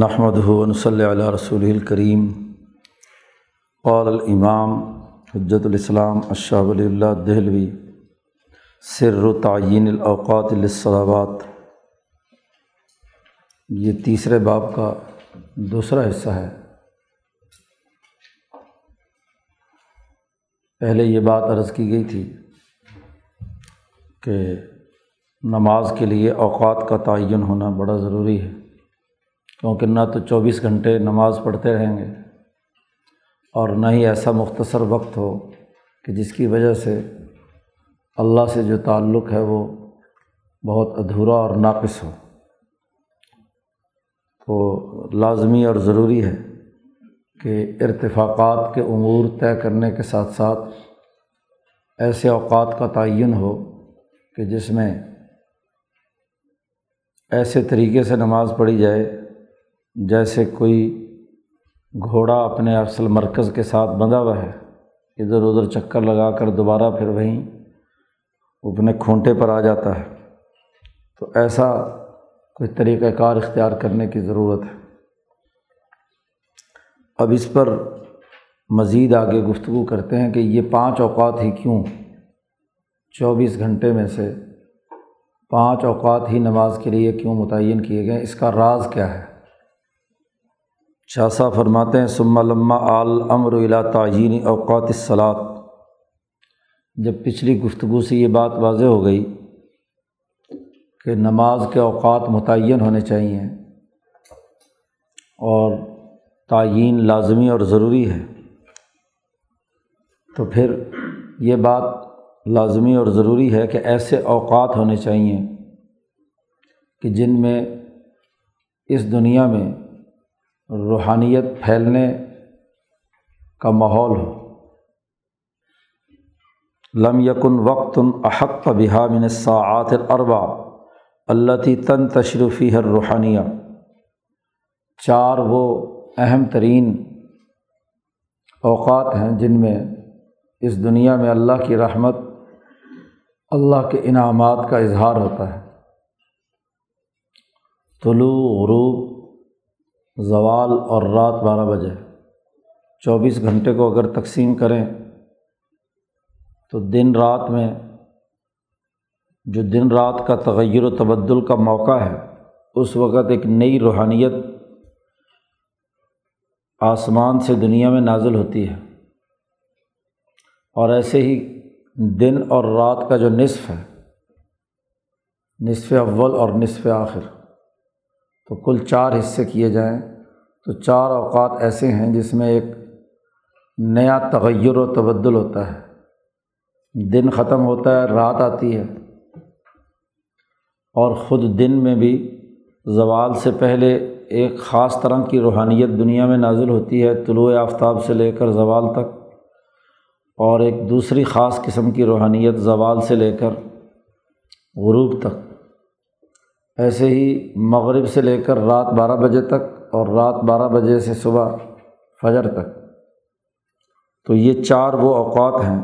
نحمد صلی علیہ رسول الکریم قال الامام حجت الاسلام اشہ ولی اللہ دہلوی سر تعین الاوقات للصلوات. یہ تیسرے باب کا دوسرا حصہ ہے. پہلے یہ بات عرض کی گئی تھی کہ نماز کے لیے اوقات کا تعین ہونا بڑا ضروری ہے۔ کیونکہ نہ تو چوبیس گھنٹے نماز پڑھتے رہیں گے اور نہ ہی ایسا مختصر وقت ہو کہ جس کی وجہ سے اللہ سے جو تعلق ہے وہ بہت ادھورا اور ناقص ہو۔ تو لازمی اور ضروری ہے کہ ارتفاقات کے امور طے کرنے کے ساتھ ساتھ ایسے اوقات کا تعین ہو کہ جس میں ایسے طریقے سے نماز پڑھی جائے جیسے کوئی گھوڑا اپنے افسل مرکز کے ساتھ بندھا ہوا ہے، ادھر ادھر چکر لگا کر دوبارہ پھر وہیں اپنے کھونٹے پر آ جاتا ہے۔ تو ایسا کوئی طریقۂ کار اختیار کرنے کی ضرورت ہے۔ اب اس پر مزید آگے گفتگو کرتے ہیں کہ یہ پانچ اوقات ہی کیوں؟ چوبیس گھنٹے میں سے پانچ اوقات ہی نماز کے لیے کیوں متعین کیے گئے؟ اس کا راز کیا ہے؟ شاہ فرماتے ہیں سما لما آل امر الا تعینی اوقات اصلاط جب پچھلی گفتگو سے یہ بات واضح ہو گئی کہ نماز کے اوقات متعین ہونے چاہئیں اور تعین لازمی اور ضروری ہے، تو پھر یہ بات لازمی اور ضروری ہے کہ ایسے اوقات ہونے چاہئیں کہ جن میں اس دنیا میں روحانیت پھیلنے کا ماحول ہو۔ لم یکن وقت احق بحا من ساعت اربا اللہ تن تشریفی ہر روحانیہ چار وہ اہم ترین اوقات ہیں جن میں اس دنیا میں اللہ کی رحمت، اللہ کے انعامات کا اظہار ہوتا ہے۔ طلوع، غروب زوال اور رات بارہ بجے۔ چوبیس گھنٹے کو اگر تقسیم کریں تو دن رات میں جو دن رات کا تغیر و تبدل کا موقع ہے، اس وقت ایک نئی روحانیت آسمان سے دنیا میں نازل ہوتی ہے۔ اور ایسے ہی دن اور رات کا جو نصف ہے، نصف اول اور نصف آخر۔ تو کل چار حصے کیے جائیں۔ تو چار اوقات ایسے ہیں جس میں ایک نیا تغیر و تبدل ہوتا ہے۔ دن ختم ہوتا ہے، رات آتی ہے۔ اور خود دن میں بھی زوال سے پہلے ایک خاص طرح کی روحانیت دنیا میں نازل ہوتی ہے، طلوع آفتاب سے لے کر زوال تک۔ اور ایک دوسری خاص قسم کی روحانیت زوال سے لے کر غروب تک۔ ایسے ہی مغرب سے لے کر رات بارہ بجے تک اور رات بارہ بجے سے صبح فجر تک۔ تو یہ چار وہ اوقات ہیں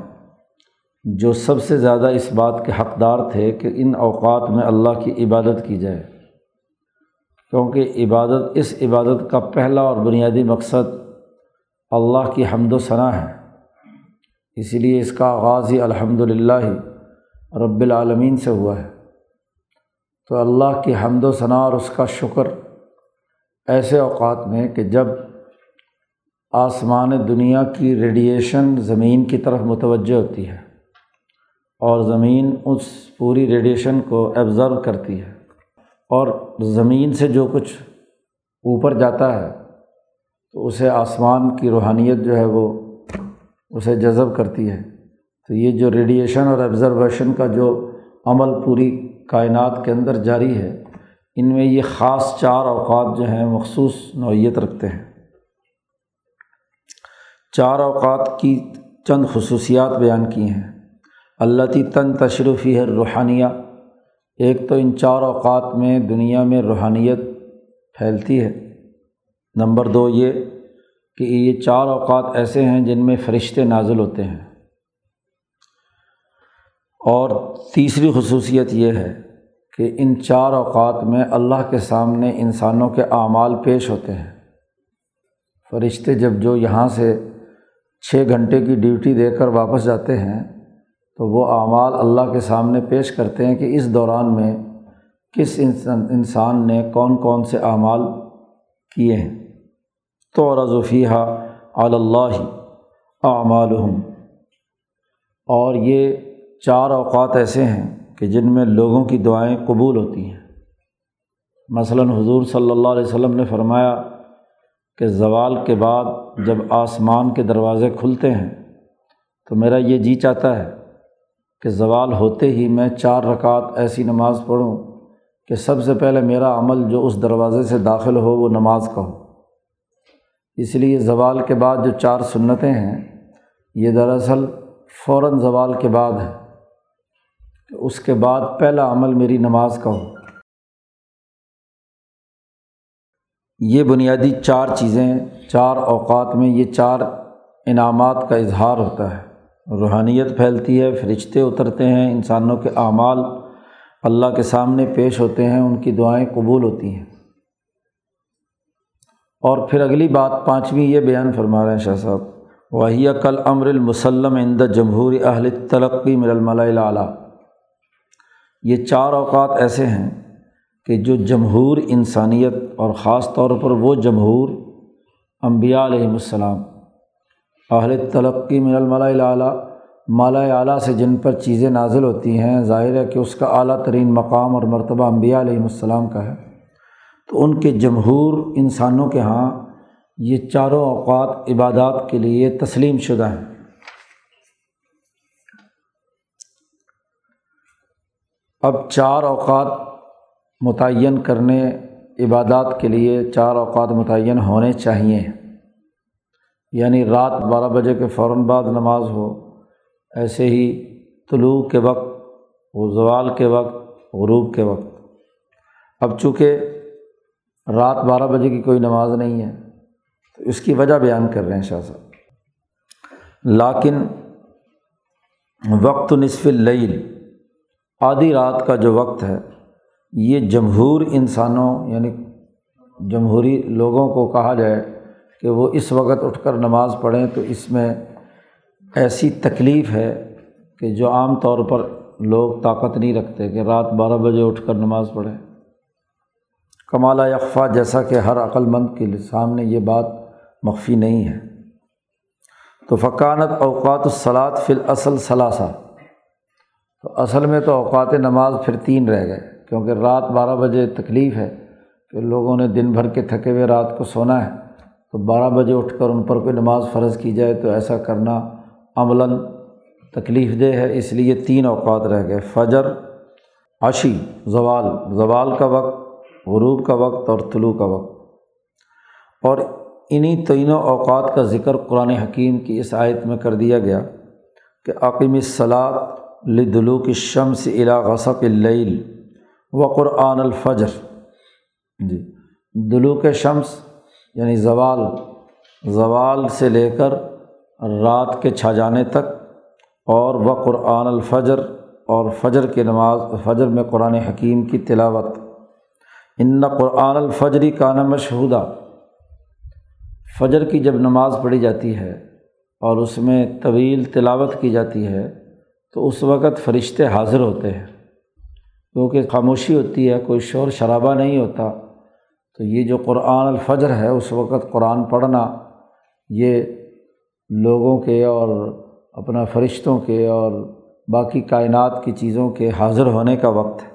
جو سب سے زیادہ اس بات کے حقدار تھے کہ ان اوقات میں اللہ کی عبادت کی جائے۔ کیونکہ عبادت، اس عبادت کا پہلا اور بنیادی مقصد اللہ کی حمد و ثناء ہے۔ اسی لیے اس کا آغاز ہی الحمد للہ ہی رب العالمین سے ہوا ہے۔ تو اللہ کی حمد و ثناء اور اس کا شکر ایسے اوقات میں کہ جب آسمان دنیا کی ریڈیئیشن زمین کی طرف متوجہ ہوتی ہے اور زمین اس پوری ریڈیشن کو ایبزرو کرتی ہے اور زمین سے جو کچھ اوپر جاتا ہے تو اسے آسمان کی روحانیت جو ہے وہ اسے جذب کرتی ہے تو یہ جو ریڈیئیشن اور ایبزرویشن کا جو عمل پوری کائنات کے اندر جاری ہے، ان میں یہ خاص چار اوقات جو ہیں مخصوص نوعیت رکھتے ہیں۔ چار اوقات کی چند خصوصیات بیان کی ہیں۔ اللہ تی تن تشریفی ہے روحانیہ ایک تو ان چار اوقات میں دنیا میں روحانیت پھیلتی ہے۔ نمبر دو یہ کہ یہ چار اوقات ایسے ہیں جن میں فرشتے نازل ہوتے ہیں۔ اور تیسری خصوصیت یہ ہے کہ ان چار اوقات میں اللہ کے سامنے انسانوں کے اعمال پیش ہوتے ہیں۔ فرشتے جب جو یہاں سے چھ گھنٹے کی ڈیوٹی دے کر واپس جاتے ہیں، تو وہ اعمال اللہ کے سامنے پیش کرتے ہیں کہ اس دوران میں کس انسان نے کون کون سے اعمال کیے ہیں۔ تو رضوفیہ اللّہ اعمال اور یہ چار اوقات ایسے ہیں کہ جن میں لوگوں کی دعائیں قبول ہوتی ہیں۔ مثلاً حضور صلی اللہ علیہ وسلم نے فرمایا کہ زوال کے بعد جب آسمان کے دروازے کھلتے ہیں تو میرا یہ جی چاہتا ہے کہ زوال ہوتے ہی میں چار رکعت ایسی نماز پڑھوں کہ سب سے پہلے میرا عمل جو اس دروازے سے داخل ہو وہ نماز کا ہو۔ اس لیے زوال کے بعد جو چار سنتیں ہیں، یہ دراصل فوراً زوال کے بعد ہے کہ اس کے بعد پہلا عمل میری نماز کا ہو۔ یہ بنیادی چار چیزیں چار اوقات میں یہ چار انعامات کا اظہار ہوتا ہے۔ روحانیت پھیلتی ہے، فرشتے اترتے ہیں، انسانوں کے اعمال اللہ کے سامنے پیش ہوتے ہیں، ان کی دعائیں قبول ہوتی ہیں۔ اور پھر اگلی بات، پانچویں یہ بیان فرما رہے ہیں شاہ صاحب۔ وحی کل امر المسلم اند جمہوری اہل تلقی مل الملا یہ چار اوقات ایسے ہیں کہ جو جمہور انسانیت اور خاص طور پر وہ جمہور امبیا علیہم السلام، اہل تلقی من الملا اعلیٰ مالا اعلیٰ سے جن پر چیزیں نازل ہوتی ہیں، ظاہر ہے کہ اس کا اعلیٰ ترین مقام اور مرتبہ امبیا علیہم السلام کا ہے۔ تو ان کے جمہور انسانوں کے یہاں یہ چاروں اوقات عبادات کے لیے تسلیم شدہ ہیں۔ اب چار اوقات متعین کرنے، عبادات کے لیے چار اوقات متعین ہونے چاہئیں یعنی رات بارہ بجے کے فوراً بعد نماز ہو، ایسے ہی طلوع کے وقت، زوال کے وقت، غروب کے وقت۔ اب چونکہ رات بارہ بجے کی کوئی نماز نہیں ہے، تو اس کی وجہ بیان کر رہے ہیں شاہ صاحب۔ لاکن وقت نصف اللیل آدھی رات کا جو وقت ہے، یہ جمہور انسانوں یعنی جمہوری لوگوں کو کہا جائے کہ وہ اس وقت اٹھ کر نماز پڑھیں تو اس میں ایسی تکلیف ہے کہ جو عام طور پر لوگ طاقت نہیں رکھتے کہ رات بارہ بجے اٹھ کر نماز پڑھیں۔ کمالا یکفا جیسا کہ ہر عقل مند کے سامنے یہ بات مخفی نہیں ہے۔ تو فقانت اوقات الصلاط فی الاصل ثلاثہ۔ تو اصل میں تو اوقات نماز پھر تین رہ گئے، کیونکہ رات بارہ بجے تکلیف ہے کہ لوگوں نے دن بھر کے تھکے ہوئے رات کو سونا ہے۔ تو بارہ بجے اٹھ کر ان پر کوئی نماز فرض کی جائے تو ایسا کرنا عملاً تکلیف دہ ہے، اس لیے تین اوقات رہ گئے۔ فجر، عشی، زوال۔ زوال کا وقت، غروب کا وقت اور طلوع کا وقت۔ اور انہیں تینوں اوقات کا ذکر قرآن حکیم کی اس آیت میں کر دیا گیا کہ عقیم صلاح لدلو کی شمس الا غصب اللیل و قرآن الفجر۔ جی۔ دلو کے شمس یعنی زوال زوال سے لے کر رات کے چھا جانے تک، اور و قرآن الفجر، اور فجر کی نماز، فجر میں قرآن حکیم کی تلاوت۔ ان قرآن الفجری کا نام مشہودہ فجر کی جب نماز پڑھی جاتی ہے، اور اس میں طویل تلاوت کی جاتی ہے تو اس وقت فرشتے حاضر ہوتے ہیں۔ کیونکہ خاموشی ہوتی ہے، کوئی شور شرابہ نہیں ہوتا۔ تو یہ جو قرآن الفجر ہے، اس وقت قرآن پڑھنا، یہ لوگوں کے اور اپنا فرشتوں کے اور باقی کائنات کی چیزوں کے حاضر ہونے کا وقت ہے۔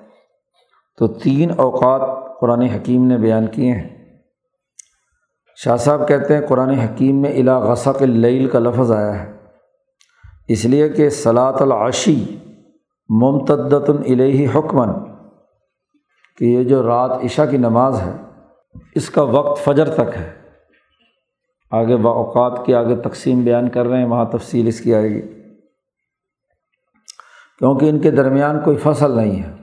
تو تین اوقات قرآن حکیم نے بیان کیے ہیں۔ شاہ صاحب کہتے ہیں، قرآن حکیم میں الا غسق اللیل کا لفظ آیا ہے۔ اس لیے کہ صلاۃ العشی ممتدت الہی حکمن، کہ یہ جو رات عشاء کی نماز ہے، اس کا وقت فجر تک ہے۔ آگے اوقات کی آگے تقسیم بیان کر رہے ہیں، وہاں تفصیل اس کی آئے گی۔ کیونکہ ان کے درمیان کوئی فصل نہیں ہے۔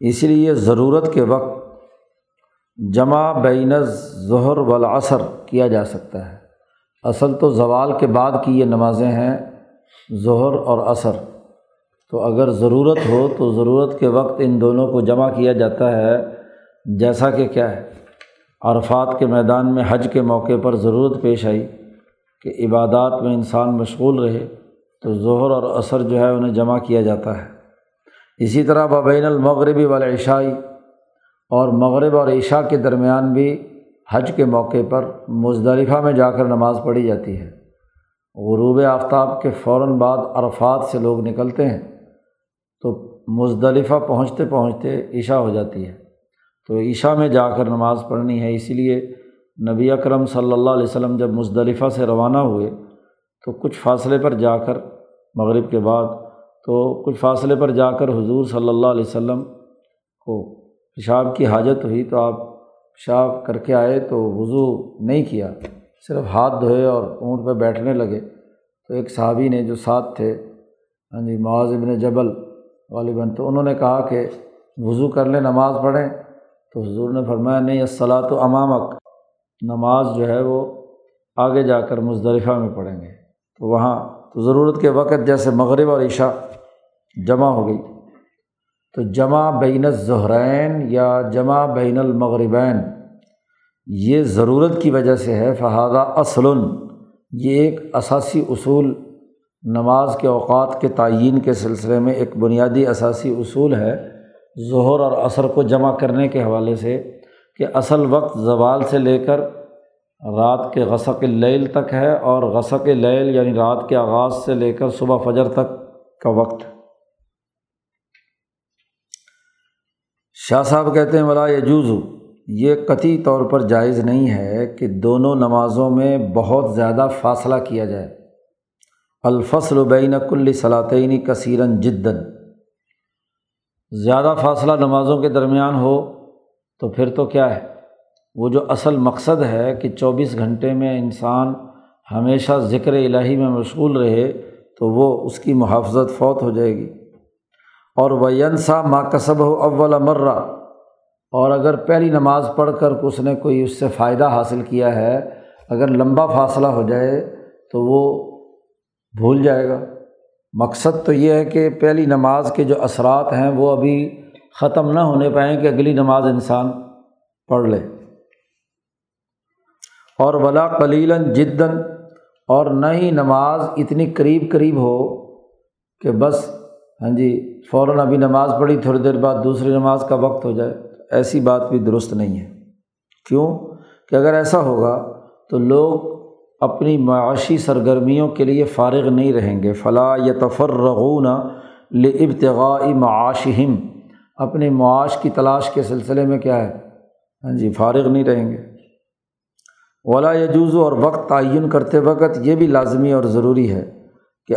اس لیے ضرورت کے وقت جمع بین ظہر والعصر کیا جا سکتا ہے۔ اصل تو زوال کے بعد کی یہ نمازیں ہیں۔ ظہر اور عصر۔ تو اگر ضرورت ہو تو ضرورت کے وقت ان دونوں کو جمع کیا جاتا ہے۔ جیسا کہ کیا ہے، عرفات کے میدان میں حج کے موقع پر ضرورت پیش آئی کہ عبادات میں انسان مشغول رہے، تو ظہر اور عصر جو ہے انہیں جمع کیا جاتا ہے۔ اسی طرح ببین المغربی والعشائی اور مغرب اور عشاء کے درمیان بھی حج کے موقع پر مزدلفہ میں جا کر نماز پڑھی جاتی ہے۔ غروب آفتاب کے فوراً بعد عرفات سے لوگ نکلتے ہیں تو مزدلفہ پہنچتے پہنچتے عشاء ہو جاتی ہے۔ تو عشاء میں جا کر نماز پڑھنی ہے، اسی لیے نبی اکرم صلی اللہ علیہ وسلم جب مزدلفہ سے روانہ ہوئے تو کچھ فاصلے پر جا کر مغرب کے بعد تو کچھ فاصلے پر جا کر حضور صلی اللہ علیہ وسلم کو پیشاب کی حاجت ہوئی تو آپ پیشاب کر کے آئے تو وضو نہیں کیا۔ صرف ہاتھ دھوئے اور اونٹ پہ بیٹھنے لگے تو ایک صحابی نے جو ساتھ تھے ہاں جی معاذ ابن جبل غالباً تو انہوں نے کہا کہ وضو کر لیں نماز پڑھیں۔ تو حضور نے فرمایا، نہیں، الصلاۃ و امامک۔ نماز جو ہے وہ آگے جا کر مزدلفہ میں پڑھیں گے۔ تو وہاں تو ضرورت کے وقت جیسے مغرب اور عشاء جمع ہو گئی۔ تو جمع بین الظہرین یا جمع بین المغربین۔ یہ ضرورت کی وجہ سے ہے فہادہ اصل یہ ایک اساسی اصول نماز کے اوقات کے تعین کے سلسلے میں ایک بنیادی اثاثی اصول ہے، ظہر اور عصر کو جمع کرنے کے حوالے سے کہ اصل وقت زوال سے لے کر رات کے غسق اللیل تک ہے اور غسق لیل یعنی رات کے آغاز سے لے کر صبح فجر تک کا وقت۔ شاہ صاحب کہتے ہیں، ولا یجوز یہ قطعی طور پر جائز نہیں ہے کہ دونوں نمازوں میں بہت زیادہ فاصلہ کیا جائے۔ الفصل بین کل صلاطینی کثیرن جدن۔ زیادہ فاصلہ نمازوں کے درمیان ہو تو پھر تو کیا ہے؟ وہ جو اصل مقصد ہے کہ چوبیس گھنٹے میں انسان ہمیشہ ذکر الہی میں مشغول رہے تو وہ اس کی محافظت فوت ہو جائے گی۔ اور ینسا ماں کسب ہو اول مرہ اور اگر پہلی نماز پڑھ کر اس نے کوئی اس سے فائدہ حاصل کیا ہے، اگر لمبا فاصلہ ہو جائے تو وہ بھول جائے گا۔ مقصد تو یہ ہے کہ پہلی نماز کے جو اثرات ہیں وہ ابھی ختم نہ ہونے پائیں کہ اگلی نماز انسان پڑھ لے۔ اور ولا کلیلاً جدن اور نہ ہی نماز اتنی قریب قریب ہو کہ بس ہاں جی فوراً ابھی نماز پڑھی، تھوڑی دیر بعد دوسری نماز کا وقت ہو جائے۔ ایسی بات بھی درست نہیں ہے۔ کیوں؟ کہ اگر ایسا ہوگا تو لوگ اپنی معاشی سرگرمیوں کے لیے فارغ نہیں رہیں گے۔ فلاں یا تفرغون لبتغاء معاشہم۔ اپنے معاش کی تلاش کے سلسلے میں کیا ہے؟ ہاں جی فارغ نہیں رہیں گے۔ ولا یجوز اور وقت تعین کرتے وقت یہ بھی لازمی اور ضروری ہے کہ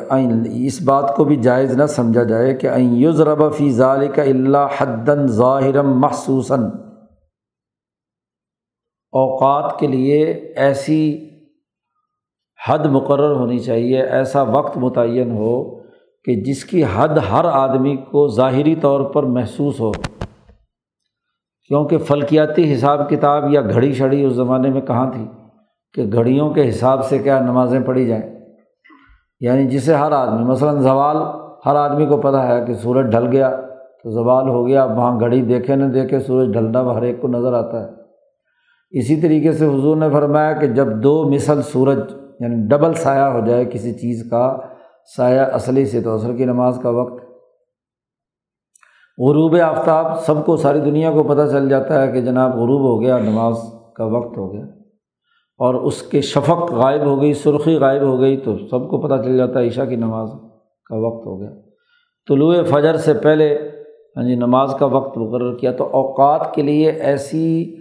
اس بات کو بھی جائز نہ سمجھا جائے کہ این یضرب فی ذالک اللہ حدن ظاہرم محسوساً۔ اوقات کے لیے ایسی حد مقرر ہونی چاہیے، ایسا وقت متعین ہو کہ جس کی حد ہر آدمی کو ظاہری طور پر محسوس ہو۔ کیونکہ فلکیاتی حساب کتاب یا گھڑی شڑی اس زمانے میں کہاں تھی کہ گھڑیوں کے حساب سے کیا نمازیں پڑھی جائیں۔ یعنی جسے ہر آدمی، مثلاً زوال، ہر آدمی کو پتہ ہے کہ سورج ڈھل گیا تو زوال ہو گیا وہاں گھڑی دیکھے نہ دیکھے سورج ڈھلنا ہر ایک کو نظر آتا ہے۔ اسی طریقے سے حضور نے فرمایا کہ جب دو مثل سورج یعنی ڈبل سایہ ہو جائے کسی چیز کا، سایہ اصلی سے تو عصر کی نماز کا وقت۔ غروب آفتاب، سب کو، ساری دنیا کو پتہ چل جاتا ہے کہ جناب غروب ہو گیا، نماز کا وقت ہو گیا۔ اور اس کے شفق غائب ہو گئی، سرخی غائب ہو گئی تو سب کو پتہ چل جاتا ہے عشاء کی نماز کا وقت ہو گیا۔ طلوع فجر سے پہلے ہاں جی نماز کا وقت مقرر کیا۔ تو اوقات کے لیے ایسی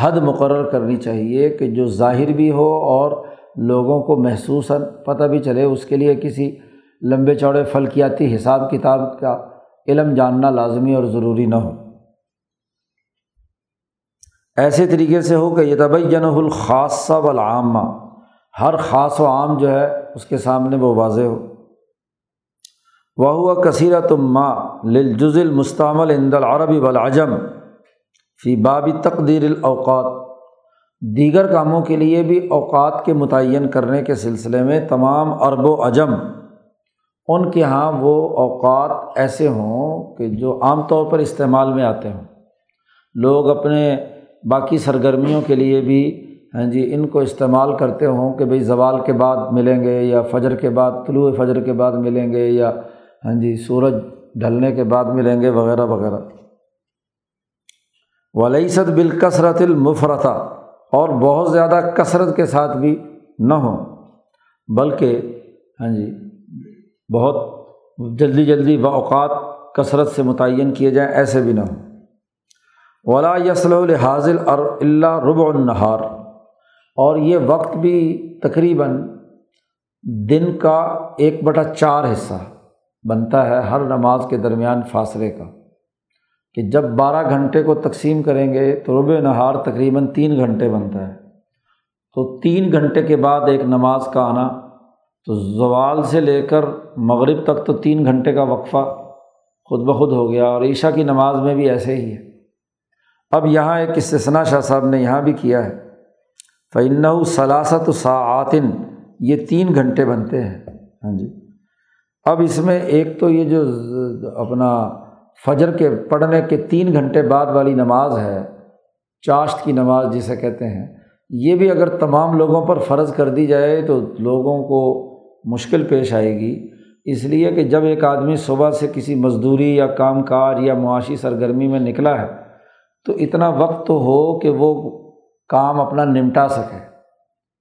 حد مقرر کرنی چاہیے کہ جو ظاہر بھی ہو اور لوگوں کو محسوس پتہ بھی چلے۔ اس کے لیے کسی لمبے چوڑے فلکیاتی حساب کتاب کا علم جاننا لازمی اور ضروری نہ ہو۔ ایسے طریقے سے ہو کہ یہ تبین الخاصہ والعامہ، ہر خاص و عام جو ہے اس کے سامنے وہ واضح ہو۔ وہ ہوا کثیرت ماں للجز المستعمل اند العربی والعجم فی بابی تقدیر الاوقات۔ دیگر کاموں کے لیے بھی اوقات کے متعین کرنے کے سلسلے میں تمام عرب و عجم، ان کے یہاں وہ اوقات ایسے ہوں کہ جو عام طور پر استعمال میں آتے ہوں۔ لوگ اپنے باقی سرگرمیوں کے لیے بھی ہاں جی ان کو استعمال کرتے ہوں کہ بھائی زوال کے بعد ملیں گے یا فجر کے بعد، طلوع فجر کے بعد ملیں گے یا ہاں جی سورج ڈھلنے کے بعد ملیں گے وغیرہ وغیرہ۔ ولیست بالکثرت المفرتا اور بہت زیادہ کثرت کے ساتھ بھی نہ ہوں، بلکہ ہاں جی بہت جلدی جلدی و اوقات کثرت سے متعین کیے جائیں، ایسے بھی نہ ہوں۔ ولا یسل الحاظل اور اللہ رب النہار۔ اور یہ وقت بھی تقریباً دن کا ایک بٹا چار حصہ بنتا ہے ہر نماز کے درمیان فاصلے کا۔ کہ جب بارہ گھنٹے کو تقسیم کریں گے تو رب نہار تقریباً تین گھنٹے بنتا ہے۔ تو تین گھنٹے کے بعد ایک نماز کا آنا، تو زوال سے لے کر مغرب تک تو تین گھنٹے کا وقفہ خود بخود ہو گیا اور عیشا کی نماز میں بھی ایسے ہی ہے۔ اب یہاں ایک استثنا شاہ صاحب نے یہاں بھی کیا ہے۔ فعن ثلاثت ساعتن یہ تین گھنٹے بنتے ہیں۔ ہاں جی۔ اب اس میں ایک تو یہ جو اپنا فجر کے پڑھنے کے تین گھنٹے بعد والی نماز ہے، چاشت کی نماز جسے کہتے ہیں، یہ بھی اگر تمام لوگوں پر فرض کر دی جائے تو لوگوں کو مشکل پیش آئے گی۔ اس لیے کہ جب ایک آدمی صبح سے کسی مزدوری یا کام کاج یا معاشی سرگرمی میں نکلا ہے تو اتنا وقت تو ہو کہ وہ کام اپنا نمٹا سکے۔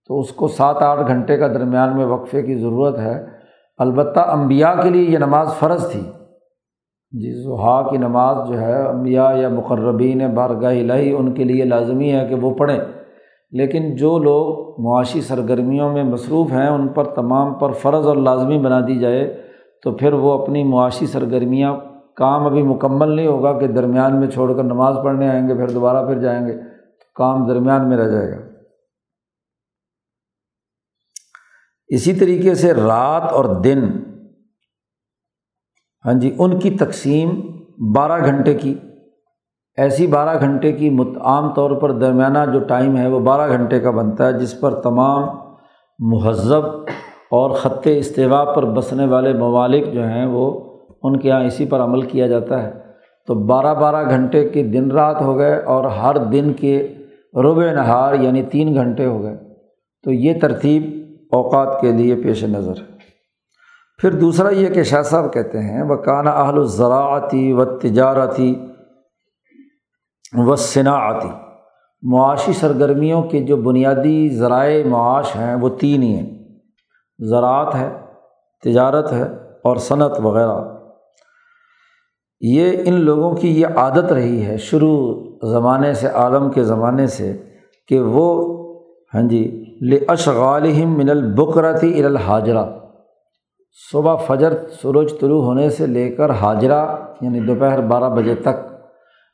تو اس کو سات آٹھ گھنٹے کا درمیان میں وقفے کی ضرورت ہے۔ البتہ امبیا کے لیے یہ نماز فرض تھی۔ جی ضحا کی نماز جو ہے امبیا یا مقربین بارگاہ الہی، ان کے لیے لازمی ہے کہ وہ پڑھیں۔ لیکن جو لوگ معاشی سرگرمیوں میں مصروف ہیں، ان پر تمام پر فرض اور لازمی بنا دی جائے، تو پھر وہ اپنی معاشی سرگرمیاں کام ابھی مکمل نہیں ہوگا کہ درمیان میں چھوڑ کر نماز پڑھنے آئیں گے، پھر دوبارہ پھر جائیں گے، کام درمیان میں رہ جائے گا۔ اسی طریقے سے رات اور دن ہاں جی ان کی تقسیم بارہ گھنٹے کی۔ ایسی بارہ گھنٹے کی عام طور پر درمیانہ جو ٹائم ہے وہ بارہ گھنٹے کا بنتا ہے، جس پر تمام مہذب اور خط استوا پر بسنے والے ممالک جو ہیں وہ ان کے یہاں اسی پر عمل کیا جاتا ہے۔ تو بارہ بارہ گھنٹے کے دن رات ہو گئے اور ہر دن کے ربع نہار یعنی تین گھنٹے ہو گئے۔ تو یہ ترتیب اوقات کے لیے پیش نظر۔ ہے پھر دوسرا یہ کہ شاہ صاحب کہتے ہیں وہ کانا اہل الزراعتی و تجارتی و صنعتی معاشی سرگرمیوں کے جو بنیادی ذرائع معاش ہیں، وہ تین ہی ہیں۔ زراعت ہے، تجارت ہے اور صنعت وغیرہ۔ یہ ان لوگوں کی یہ عادت رہی ہے شروع زمانے سے، عالم کے زمانے سے کہ وہ ہاں جی اشغالہم من البکرتی الحاجرہ صبح فجر، سورج طلوع ہونے سے لے کر حاجرہ یعنی دوپہر بارہ بجے تک،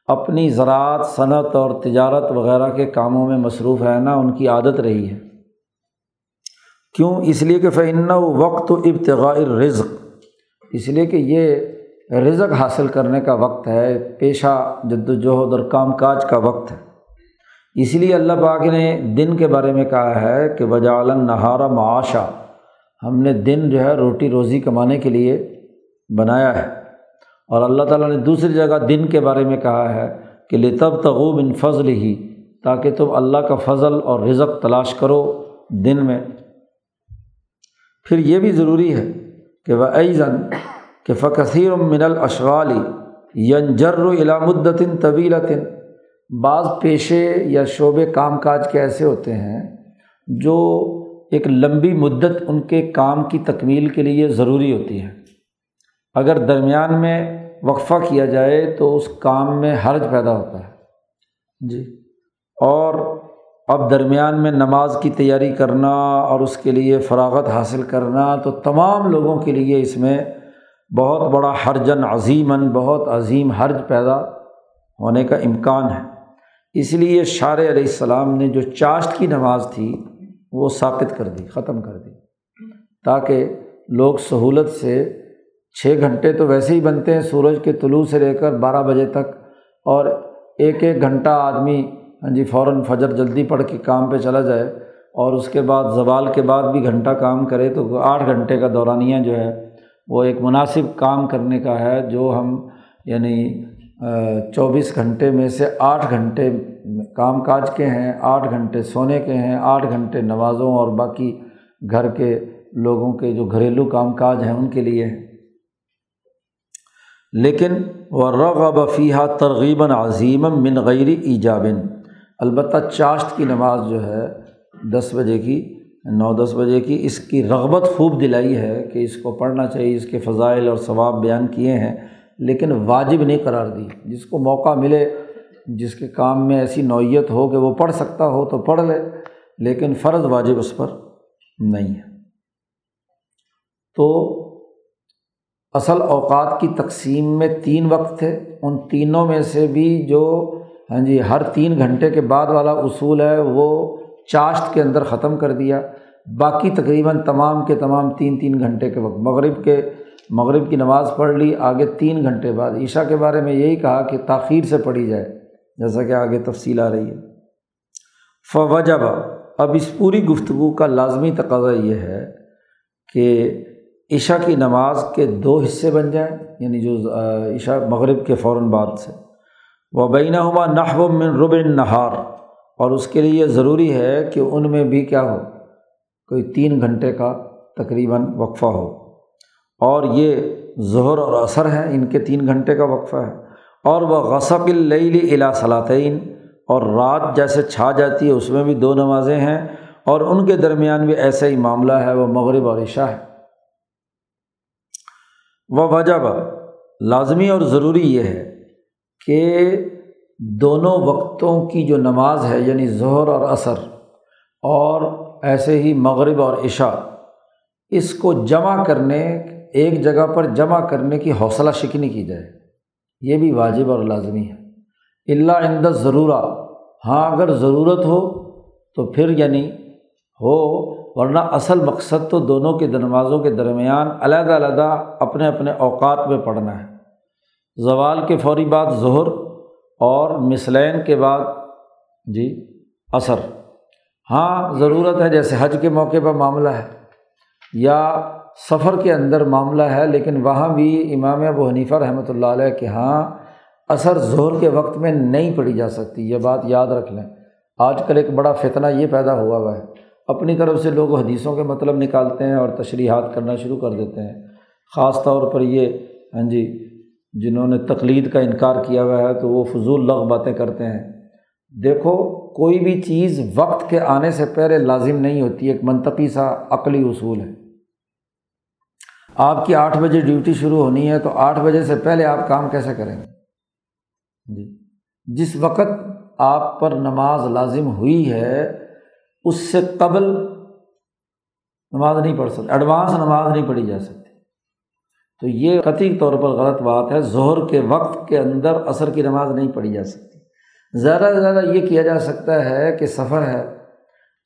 اپنی زراعت، صنعت اور تجارت وغیرہ کے کاموں میں مصروف رہنا ان کی عادت رہی ہے۔ کیوں؟ اس لیے کہ فن وقت و ابتغاء رزق اس لیے کہ یہ رزق حاصل کرنے کا وقت ہے، پیشہ جد وجہد اور کام کاج کا وقت ہے۔ اس لیے اللہ پاک نے دن کے بارے میں کہا ہے کہ وجالن نہارا معاشہ ہم نے دن جو ہے روٹی روزی کمانے کے لیے بنایا ہے۔ اور اللہ تعالیٰ نے دوسری جگہ دن کے بارے میں کہا ہے کہ لطب تغوب ان فضل ہی تاکہ تم اللہ کا فضل اور رزق تلاش کرو دن میں۔ پھر یہ بھی ضروری ہے کہ وہ ایزن کہ فکثیر من الاشغالی ینجر علامدن طویلتن بعض پیشے یا شعبے کام کاج کے ایسے ہوتے ہیں جو ایک لمبی مدت ان کے کام کی تکمیل کے لیے ضروری ہوتی ہے اگر درمیان میں وقفہ کیا جائے تو اس کام میں حرج پیدا ہوتا ہے۔ جی۔ اور اب درمیان میں نماز کی تیاری کرنا اور اس کے لیے فراغت حاصل کرنا تو تمام لوگوں کے لیے اس میں بہت بڑا حرجن عظیماً، بہت عظیم حرج پیدا ہونے کا امکان ہے۔ اس لیے شار علیہ السلام نے جو چاشت کی نماز تھی، وہ ثابت کر دی، ختم کر دی۔ تاکہ لوگ سہولت سے چھ گھنٹے تو ویسے ہی بنتے ہیں، سورج کے طلوع سے لے کر بارہ بجے تک۔ اور ایک ایک گھنٹہ آدمی ہاں جی فوراً فجر جلدی پڑھ کے کام پہ چلا جائے اور اس کے بعد زوال کے بعد بھی گھنٹہ کام کرے تو آٹھ گھنٹے کا دورانیہ جو ہے وہ ایک مناسب کام کرنے کا ہے جو ہم یعنی چوبیس گھنٹے میں سے آٹھ گھنٹے کام کاج کے ہیں، آٹھ گھنٹے سونے کے ہیں، آٹھ گھنٹے نمازوں اور باقی گھر کے لوگوں کے جو گھریلو کام کاج ہیں ان کے لیے۔ لیکن وہ رغب فیحہ ترغیباً عظیم من غیر ایجابن البتہ چاشت کی نماز جو ہے دس بجے کی نو دس بجے کی اس کی رغبت خوب دلائی ہے کہ اس کو پڑھنا چاہیے، اس کے فضائل اور ثواب بیان کیے ہیں، لیکن واجب نہیں قرار دی۔ جس کو موقع ملے، جس کے کام میں ایسی نوعیت ہو کہ وہ پڑھ سکتا ہو تو پڑھ لے، لیکن فرض واجب اس پر نہیں ہے۔ تو اصل اوقات کی تقسیم میں تین وقت تھے۔ ان تینوں میں سے بھی جو ہاں جی ہر تین گھنٹے کے بعد والا اصول ہے، وہ چاشت کے اندر ختم کر دیا۔ باقی تقریباً تمام کے تمام تین تین گھنٹے کے وقت مغرب کے، مغرب کی نماز پڑھ لی، آگے تین گھنٹے بعد عشاء کے بارے میں یہی کہا کہ تاخیر سے پڑھی جائے، جیسا کہ آگے تفصیل آ رہی ہے۔ فوجب، اب اس پوری گفتگو کا لازمی تقاضا یہ ہے کہ عشاء کی نماز کے دو حصے بن جائیں یعنی جو عشاء مغرب کے فوراً بعد سے۔ وہ بین ہوا نحو من رب نہار اور اس کے لیے ضروری ہے کہ ان میں بھی کیا ہو، کوئی تین گھنٹے کا تقریباً وقفہ ہو۔ اور یہ ظہر اور اثر ہیں، ان کے تین گھنٹے کا وقفہ ہے۔ اور وہ غصب اللیل الا صلاطین اور رات جیسے چھا جاتی ہے، اس میں بھی دو نمازیں ہیں۔ اور ان کے درمیان بھی ایسا ہی معاملہ ہے، وہ مغرب اور عشاء ہے۔ وہ وجہ لازمی اور ضروری یہ ہے کہ دونوں وقتوں کی جو نماز ہے یعنی ظہر اور عصر، اور ایسے ہی مغرب اور عشاء، اس کو جمع کرنے، ایک جگہ پر جمع کرنے کی حوصلہ شکنی کی جائے۔ یہ بھی واجب اور لازمی ہے۔ اللہ اندر ضرورہ ہاں اگر ضرورت ہو تو پھر یعنی ہو، ورنہ اصل مقصد تو دونوں کے نمازوں کے درمیان علیحدہ علیحدہ اپنے اپنے اوقات میں پڑھنا ہے۔ زوال کے فوری بعد ظہر اور مثلین کے بعد جی اثر ہاں ضرورت ہے، جیسے حج کے موقع پر معاملہ ہے، یا سفر کے اندر معاملہ ہے، لیکن وہاں بھی امام ابو حنیفہ رحمۃ اللہ علیہ کے ہاں اثر ظہر کے وقت میں نہیں پڑھی جا سکتی، یہ بات یاد رکھ لیں۔ آج کل ایک بڑا فتنہ یہ پیدا ہوا ہوا ہے۔ اپنی طرف سے لوگ حدیثوں کے مطلب نکالتے ہیں اور تشریحات کرنا شروع کر دیتے ہیں۔ خاص طور پر یہ ہاں جی جنہوں نے تقلید کا انکار کیا ہوا ہے تو وہ فضول لغ باتیں کرتے ہیں۔ دیکھو، کوئی بھی چیز وقت کے آنے سے پہلے لازم نہیں ہوتی، ایک منطقی سا عقلی اصول ہے۔ آپ کی آٹھ بجے ڈیوٹی شروع ہونی ہے تو آٹھ بجے سے پہلے آپ کام کیسے کریں گے؟ جی۔ جس وقت آپ پر نماز لازم ہوئی ہے، اس سے قبل نماز نہیں پڑھ سکتے ایڈوانس نماز نہیں پڑھی جا سکتی۔ تو یہ قطعی طور پر غلط بات ہے، ظہر کے وقت کے اندر عصر کی نماز نہیں پڑھی جا سکتی۔ زیادہ سے زیادہ یہ کیا جا سکتا ہے کہ سفر ہے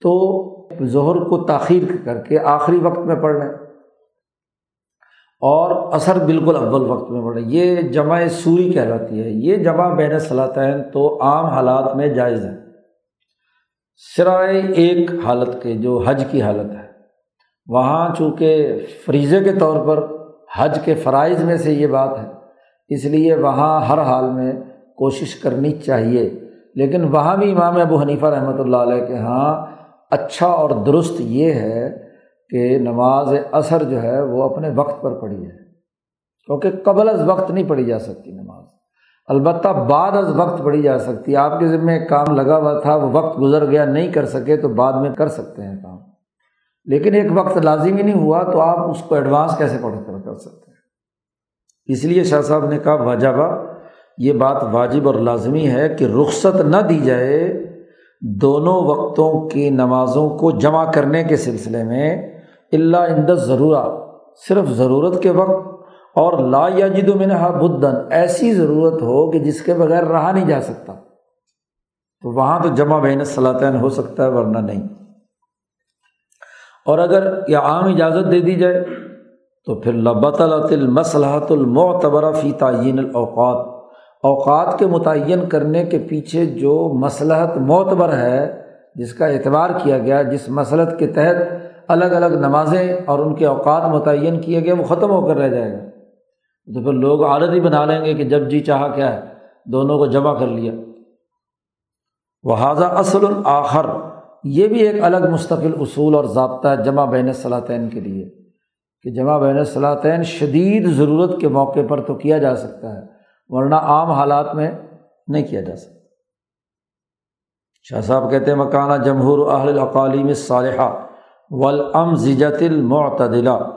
تو ظہر کو تاخیر کر کے آخری وقت میں پڑھ لیں۔ اور اثر بالکل اول وقت میں پڑھیں یہ جمع سوری کہلاتی ہے۔ یہ جمع بین صلاطین تو عام حالات میں جائز ہے۔ سرائے ایک حالت کے جو حج کی حالت ہے، وہاں چونکہ فریضے کے طور پر حج کے فرائض میں سے یہ بات ہے۔ اس لیے وہاں ہر حال میں کوشش کرنی چاہیے۔ لیکن وہاں بھی امام ابو حنیفہ رحمۃ اللہ علیہ کے ہاں اچھا اور درست یہ ہے کہ نماز اثر جو ہے وہ اپنے وقت پر پڑھی ہے۔ کیونکہ قبل از وقت نہیں پڑھی جا سکتی نماز۔ البتہ بعد از وقت پڑھی جا سکتی۔ آپ کے ذمہ کام لگا ہوا تھا، وہ وقت گزر گیا، نہیں کر سکے تو بعد میں کر سکتے ہیں کام۔ لیکن ایک وقت لازمی نہیں ہوا تو آپ اس کو ایڈوانس کیسے پڑھ کر کر سکتے ہیں؟ اس لیے شاہ صاحب نے کہا واجبہ یہ بات واجب اور لازمی ہے کہ رخصت نہ دی جائے دونوں وقتوں کی نمازوں کو جمع کرنے کے سلسلے میں اللہ اندر ضرورہ صرف ضرورت کے وقت، اور لا یا جد و منہا بدن، ایسی ضرورت ہو کہ جس کے بغیر رہا نہیں جا سکتا۔ تو وہاں تو جمع بین صلاطین ہو سکتا ہے، ورنہ نہیں۔ اور اگر یہ عام اجازت دے دی جائے تو پھر لبۃ المصلاحت المعتبرہ فی تعین الاوقات۔ اوقات کے متعین کرنے کے پیچھے جو مصلحت معتبر ہے، جس کا اعتبار کیا گیا، جس مسلط کے تحت الگ الگ نمازیں اور ان کے اوقات متعین کیے گئے، وہ ختم ہو کر رہ جائے گا۔ تو پھر لوگ عادت ہی بنا لیں گے کہ جب جی چاہا کیا ہے، دونوں کو جمع کر لیا۔ وہ حاضہ اصل الآخر یہ بھی ایک الگ مستقل اصول اور ضابطہ ہے جمع بین صلاطین کے لیے کہ جمع بین صلاطین شدید ضرورت کے موقع پر تو کیا جا سکتا ہے، ورنہ عام حالات میں نہیں کیا جا سکتا۔ شاہ صاحب کہتے ہیں مکانہ جمہور اہل اقالیم صالحہ ولام زجت المعتدلہ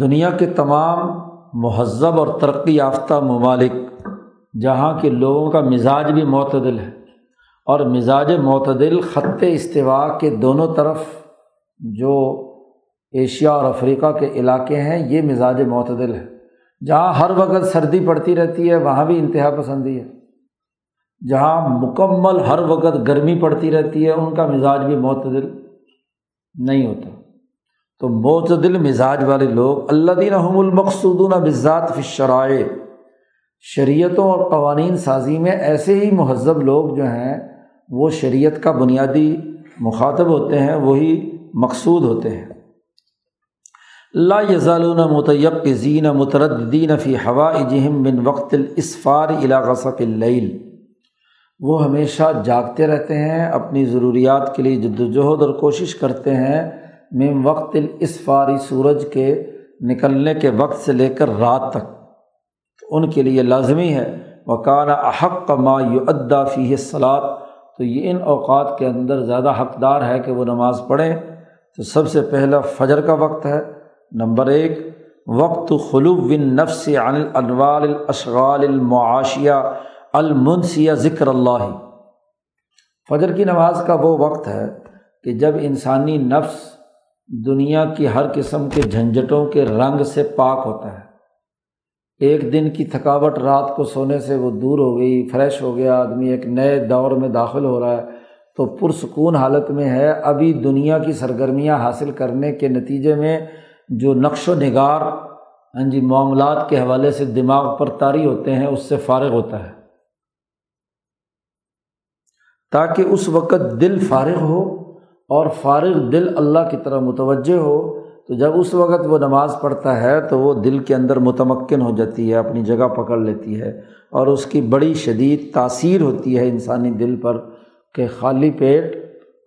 دنیا کے تمام مہذب اور ترقی یافتہ ممالک جہاں کے لوگوں کا مزاج بھی معتدل ہے۔ اور مزاج معتدل، خط استوا کے دونوں طرف جو ایشیا اور افریقہ کے علاقے ہیں، یہ مزاج معتدل ہے جہاں ہر وقت سردی پڑتی رہتی ہے، وہاں بھی انتہا پسندی ہے۔ جہاں مکمل ہر وقت گرمی پڑتی رہتی ہے، ان کا مزاج بھی معتدل نہیں ہوتا۔ تو معتدل مزاج والے لوگ اللہ دین احم المقصود بذات فشرائے شریعتوں اور قوانین سازی میں ایسے ہی مہذب لوگ جو ہیں وہ شریعت کا بنیادی مخاطب ہوتے ہیں، وہی مقصود ہوتے ہیں۔ اللہ یزالون متیب زین متردین فی ہوا جہم بن وقت الاسفار علاقہ اللیل۔ وہ ہمیشہ جاگتے رہتے ہیں، اپنی ضروریات کے لیے جد وجہد اور کوشش کرتے ہیں مم وقت الاسفاری سورج کے نکلنے کے وقت سے لے کر رات تک۔ ان کے لیے لازمی ہے۔ وکانہ احق ما ادا فی سلاد تو یہ ان اوقات کے اندر زیادہ حقدار ہے کہ وہ نماز پڑھیں۔ تو سب سے پہلا فجر کا وقت ہے۔ نمبر ایک، وقت خلو بن نفس عن الانوال الاشغال المعاشیہ المنسیہ ذکر اللہ۔ فجر کی نماز کا وہ وقت ہے کہ جب انسانی نفس دنیا کی ہر قسم کے جھنجھٹوں کے رنگ سے پاک ہوتا ہے۔ ایک دن کی تھکاوٹ رات کو سونے سے وہ دور ہو گئی، فریش ہو گیا، آدمی ایک نئے دور میں داخل ہو رہا ہے۔ تو پرسکون حالت میں ہے۔ ابھی دنیا کی سرگرمیاں حاصل کرنے کے نتیجے میں جو نقش و نگار ہاں جی معاملات کے حوالے سے دماغ پر طاری ہوتے ہیں، اس سے فارغ ہوتا ہے۔ تاکہ اس وقت دل فارغ ہو اور فارغ دل اللہ کی طرح متوجہ ہو تو جب اس وقت وہ نماز پڑھتا ہے تو وہ دل کے اندر متمکن ہو جاتی ہے، اپنی جگہ پکڑ لیتی ہے اور اس کی بڑی شدید تاثیر ہوتی ہے انسانی دل پر کہ خالی پیٹ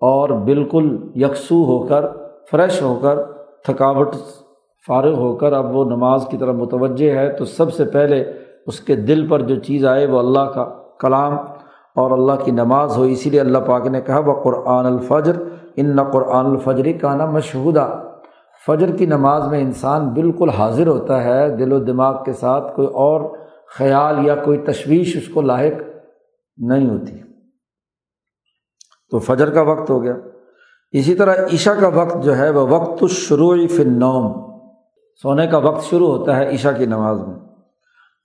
اور بالکل یکسو ہو کر، فریش ہو کر، تھکاوٹ فارغ ہو کر اب وہ نماز کی طرف متوجہ ہے۔ تو سب سے پہلے اس کے دل پر جو چیز آئے وہ اللہ کا کلام اور اللہ کی نماز ہو۔ اسی لیے اللہ پاک نے کہا وہ قرآن الفجر ان نہ قرآن الفجری کا نام مشہودہ فجر کی نماز میں انسان بالکل حاضر ہوتا ہے، دل و دماغ کے ساتھ کوئی اور خیال یا کوئی تشویش اس کو لاحق نہیں ہوتی۔ تو فجر کا وقت ہو گیا۔ اسی طرح عشاء کا وقت جو ہے، وہ وقت الشروع فنوم سونے کا وقت شروع ہوتا ہے عشاء کی نماز میں۔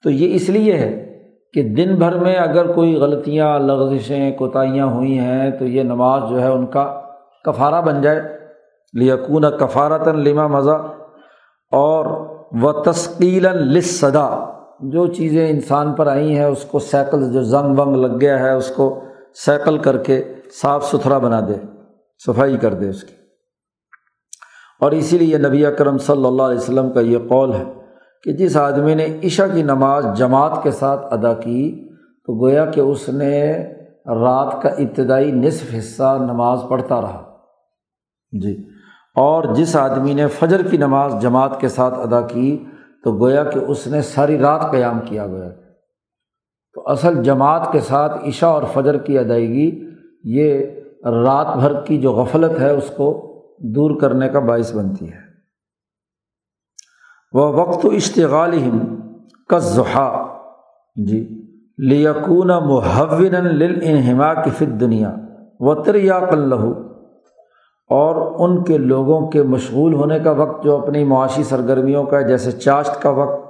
تو یہ اس لیے ہے کہ دن بھر میں اگر کوئی غلطیاں، لغزشیں، کوتاہیاں ہوئی ہیں تو یہ نماز جو ہے ان کا کفارہ بن جائے۔ لیکون کفارتاً لما مزہ اور و تسکیل لصدا جو چیزیں انسان پر آئی ہیں، اس کو سیکل جو زنگ ونگ لگ گیا ہے، اس کو سیکل کر کے صاف ستھرا بنا دے، صفائی کر دے اس کی۔ اور اسی لیے نبی اکرم صلی اللہ علیہ وسلم کا یہ قول ہے کہ جس آدمی نے عشاء کی نماز جماعت کے ساتھ ادا کی، تو گویا کہ اس نے رات کا ابتدائی نصف حصہ نماز پڑھتا رہا۔ جی۔ اور جس آدمی نے فجر کی نماز جماعت کے ساتھ ادا کی تو گویا کہ اس نے ساری رات قیام کیا گیا تو اصل جماعت کے ساتھ عشاء اور فجر کی ادائیگی، یہ رات بھر کی جو غفلت ہے، اس کو دور کرنے کا باعث بنتی ہے۔ وہ وقت و اشتغال کا ضحا جی۔ لیکون محون لنہما کی فت دنیا و تریا کلو اور ان کے لوگوں کے مشغول ہونے کا وقت جو اپنی معاشی سرگرمیوں کا جیسے چاشت کا وقت۔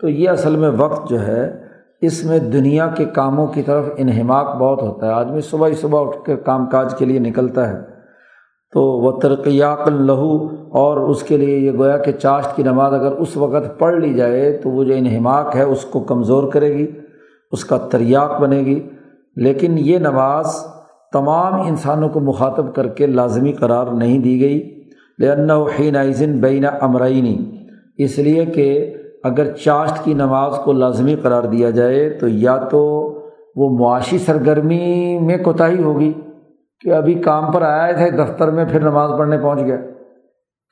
تو یہ اصل میں وقت جو ہے، اس میں دنیا کے کاموں کی طرف انہماک بہت ہوتا ہے۔ آدمی صبح ہی صبح اٹھ کے کام کاج کے لیے نکلتا ہے۔ تو وہ ترقیاق لہو اور اس کے لیے یہ گویا کہ چاشت کی نماز اگر اس وقت پڑھ لی جائے، تو وہ جو انہماک ہے، اس کو کمزور کرے گی، اس کا تریاق بنے گی۔ لیکن یہ نماز تمام انسانوں کو مخاطب کر کے لازمی قرار نہیں دی گئی حین عظن بین امرعینی اس لیے کہ اگر چاشت کی نماز کو لازمی قرار دیا جائے تو یا تو وہ معاشی سرگرمی میں کوتاہی ہوگی کہ ابھی کام پر آئے تھے دفتر میں پھر نماز پڑھنے پہنچ گیا۔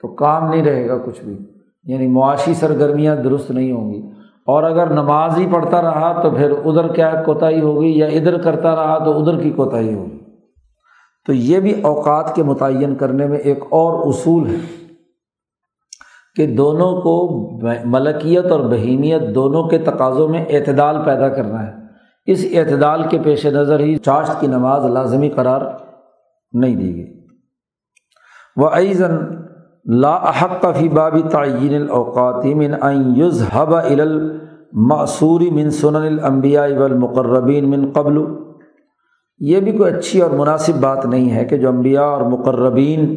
تو کام نہیں رہے گا کچھ بھی۔ یعنی معاشی سرگرمیاں درست نہیں ہوں گی۔ اور اگر نماز ہی پڑھتا رہا تو پھر ادھر کیا کوتاہی ہوگی یا ادھر کرتا رہا تو ادھر کی کوتاہی ہوگی۔ تو یہ بھی اوقات کے متعین کرنے میں ایک اور اصول ہے کہ دونوں کو ملکیت اور بہیمیت دونوں کے تقاضوں میں اعتدال پیدا کرنا ہے۔ اس اعتدال کے پیش نظر ہی چاشت کی نماز لازمی قرار نہیں دی گئی۔ وہ ایزن لا احق فی بابی تعین الاوقات من ان یذهب الى المعصور من سنن الانبیاء والمقربین من قبل۔ یہ بھی کوئی اچھی اور مناسب بات نہیں ہے کہ جو انبیاء اور مقربین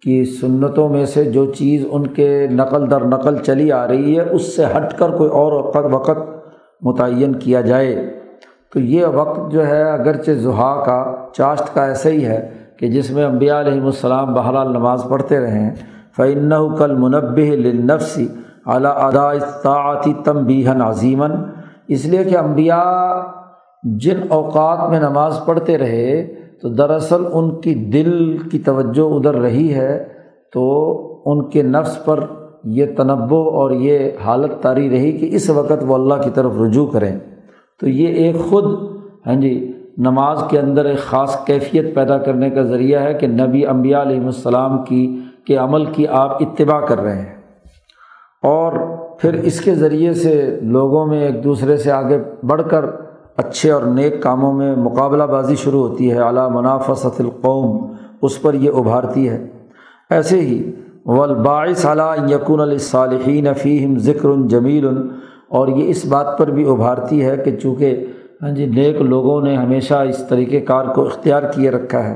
کی سنتوں میں سے جو چیز ان کے نقل در نقل چلی آ رہی ہے، اس سے ہٹ کر کوئی اور وقت وقت متعین کیا جائے۔ تو یہ وقت جو ہے، اگرچہ ضحا کا، چاشت کا ایسا ہی ہے کہ جس میں امبیا علیہم السلام بہرحال نماز پڑھتے رہیں فعن کل منبِ لنفسی اعلیٰ اداطاعتی تم بیہن عظیمن اس لیے کہ امبیا جن اوقات میں نماز پڑھتے رہے تو دراصل ان کی دل کی توجہ ادھر رہی ہے تو ان کے نفس پر یہ تنوع اور یہ حالت طاری رہی کہ اس وقت وہ اللہ کی طرف رجوع کریں۔ تو یہ ایک خود ہاں جی نماز کے اندر ایک خاص کیفیت پیدا کرنے کا ذریعہ ہے کہ نبی امبیا علیہم السلام کی، کے عمل کی آپ اتباع کر رہے ہیں۔ اور پھر اس کے ذریعے سے لوگوں میں ایک دوسرے سے آگے بڑھ کر اچھے اور نیک کاموں میں مقابلہ بازی شروع ہوتی ہے اعلیٰ منافست القوم، اس پر یہ ابھارتی ہے۔ ایسے ہی ولباعث علیٰ یقون الصالحین فیم ذکر جمیل، اور یہ اس بات پر بھی ابھارتی ہے کہ چونکہ ہاں جی نیک لوگوں نے ہمیشہ اس طریقۂ کار کو اختیار کیے رکھا ہے۔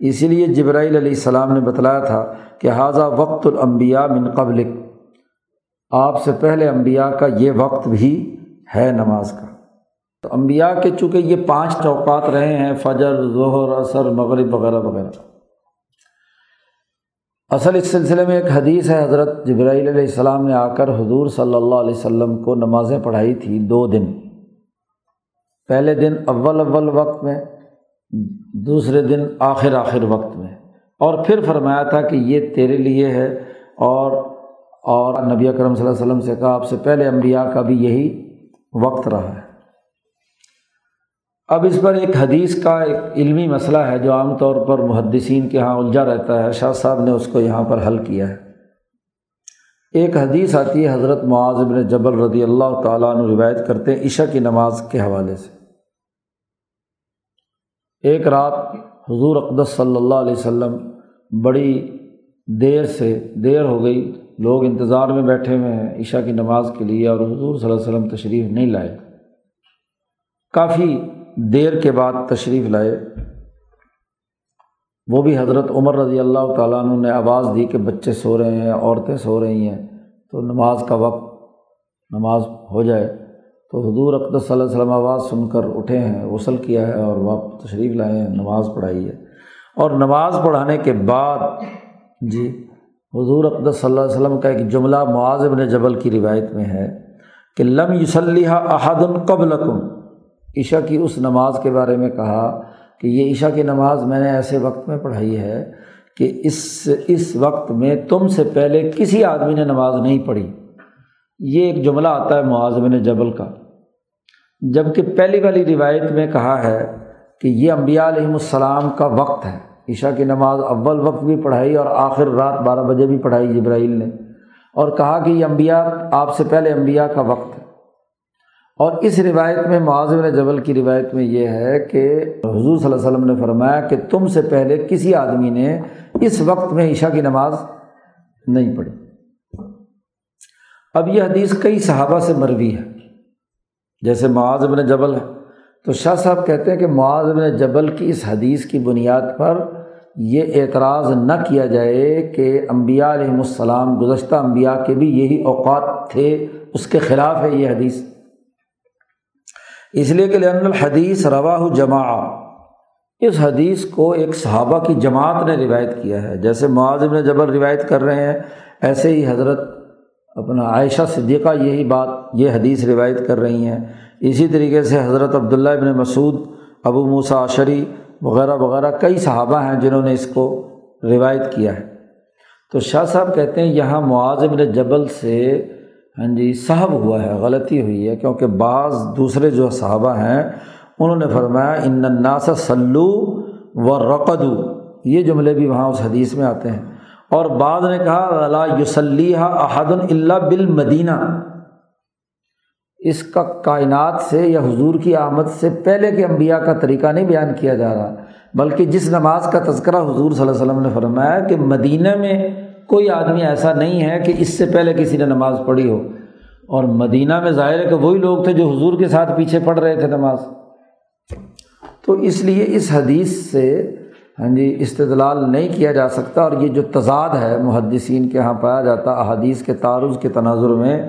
اسی لیے جبرائیل علیہ السلام نے بتلایا تھا کہ حاضہ وقت الانبیاء من قبل آپ سے پہلے انبیاء کا یہ وقت بھی ہے نماز کا۔ تو امبیا کے چونکہ یہ پانچ چوکات رہے ہیں، فجر، ظہر، عصر، مغرب وغیرہ وغیرہ۔ اصل اس سلسلے میں ایک حدیث ہے، حضرت جبرائیل علیہ السلام نے آ کر حضور صلی اللہ علیہ وسلم کو نمازیں پڑھائی تھیں دو دن۔ پہلے دن اول اول وقت میں، دوسرے دن آخر آخر وقت میں۔ اور پھر فرمایا تھا کہ یہ تیرے لیے ہے اور اور نبی اکرم صلی اللہ علیہ وسلم سے کہا، آپ سے پہلے انبیاء کا بھی یہی وقت رہا ہے۔ اب اس پر ایک حدیث کا ایک علمی مسئلہ ہے جو عام طور پر محدثین کے یہاں الجھا رہتا ہے۔ شاہ صاحب نے اس کو یہاں پر حل کیا ہے۔ ایک حدیث آتی ہے، حضرت معاذ بن جبل رضی اللہ تعالیٰ عنہ روایت کرتے ہیں عشاء کی نماز کے حوالے سے۔ ایک رات حضور اقدس صلی اللہ علیہ وسلم بڑی دیر سے دیر ہو گئی، لوگ انتظار میں بیٹھے ہوئے ہیں عشاء کی نماز کے لیے اور حضور صلی اللہ علیہ وسلم تشریف نہیں لائے۔ کافی دیر کے بعد تشریف لائے۔ وہ بھی حضرت عمر رضی اللہ تعالیٰ عنہ نے آواز دی کہ بچے سو رہے ہیں، عورتیں سو رہی ہیں۔ تو نماز کا وقت نماز ہو جائے۔ تو حضور اقدس صلی اللہ علیہ وسلم آواز سن کر اٹھے ہیں، غسل کیا ہے اور وہ تشریف لائے ہیں، نماز پڑھائی ہے۔ اور نماز پڑھانے کے بعد جی حضور اقدس صلی اللہ علیہ وسلم کا ایک جملہ معاذ بن جبل کی روایت میں ہے کہ لم یوسلیہ احد قبل عشاء کی اس نماز کے بارے میں کہا کہ یہ عشاء کی نماز میں نے ایسے وقت میں پڑھائی ہے کہ اس اس وقت میں تم سے پہلے کسی آدمی نے نماز نہیں پڑھی۔ یہ ایک جملہ آتا ہے معاذمن جبل کا۔ جبکہ پہلی والی روایت میں کہا ہے کہ یہ امبیا علیہم السلام کا وقت ہے۔ عشاء کی نماز اول وقت بھی پڑھائی اور آخر رات بارہ بجے بھی پڑھائی جبرائیل نے۔ اور کہا کہ یہ امبیا آپ سے پہلے امبیا کا وقت ہے۔ اور اس روایت میں معاذ جبل کی روایت میں یہ ہے کہ حضور صلی اللہ علیہ وسلم نے فرمایا کہ تم سے پہلے کسی آدمی نے اس وقت میں عشاء کی نماز نہیں پڑھی۔ اب یہ حدیث کئی صحابہ سے مروی ہے۔ جیسے معاذ بن جبل ہے۔ تو شاہ صاحب کہتے ہیں کہ معاذ بن جبل کی اس حدیث کی بنیاد پر یہ اعتراض نہ کیا جائے کہ امبیا علیہم السلام گزشتہ امبیا کے بھی یہی اوقات تھے، اس کے خلاف ہے یہ حدیث۔ اس لیے کہ لن الحدیث روا جمع اس حدیث کو ایک صحابہ کی جماعت نے روایت کیا ہے۔ جیسے معاذم نے جبر روایت کر رہے ہیں، ایسے ہی حضرت اپنا عائشہ صدیقہ یہی بات، یہ حدیث روایت کر رہی ہیں۔ اسی طریقے سے حضرت عبداللہ ابن مسعود، ابو موسا عشری وغیرہ وغیرہ کئی صحابہ ہیں جنہوں نے اس کو روایت کیا ہے۔ تو شاہ صاحب کہتے ہیں، یہاں معاذ ابن جبل سے ہاں جی صاحب ہوا ہے، غلطی ہوئی ہے، کیونکہ بعض دوسرے جو صحابہ ہیں، انہوں نے فرمایا، ان الناس سلو و رقدو یہ جملے بھی وہاں اس حدیث میں آتے ہیں۔ اور بعض نے کہا اللہ یوسلیہ احد اللہ بال مدینہ اس کا کائنات سے یا حضور کی آمد سے پہلے کے انبیاء کا طریقہ نہیں بیان کیا جا رہا، بلکہ جس نماز کا تذکرہ حضور صلی اللہ علیہ وسلم نے فرمایا کہ مدینہ میں کوئی آدمی ایسا نہیں ہے کہ اس سے پہلے کسی نے نماز پڑھی ہو۔ اور مدینہ میں ظاہر ہے کہ وہی لوگ تھے جو حضور کے ساتھ پیچھے پڑھ رہے تھے نماز۔ تو اس لیے اس حدیث سے ہاں جی استدلال نہیں کیا جا سکتا۔ اور یہ جو تضاد ہے محدثین کے یہاں پایا جاتا احادیث کے تعارض کے تناظر میں،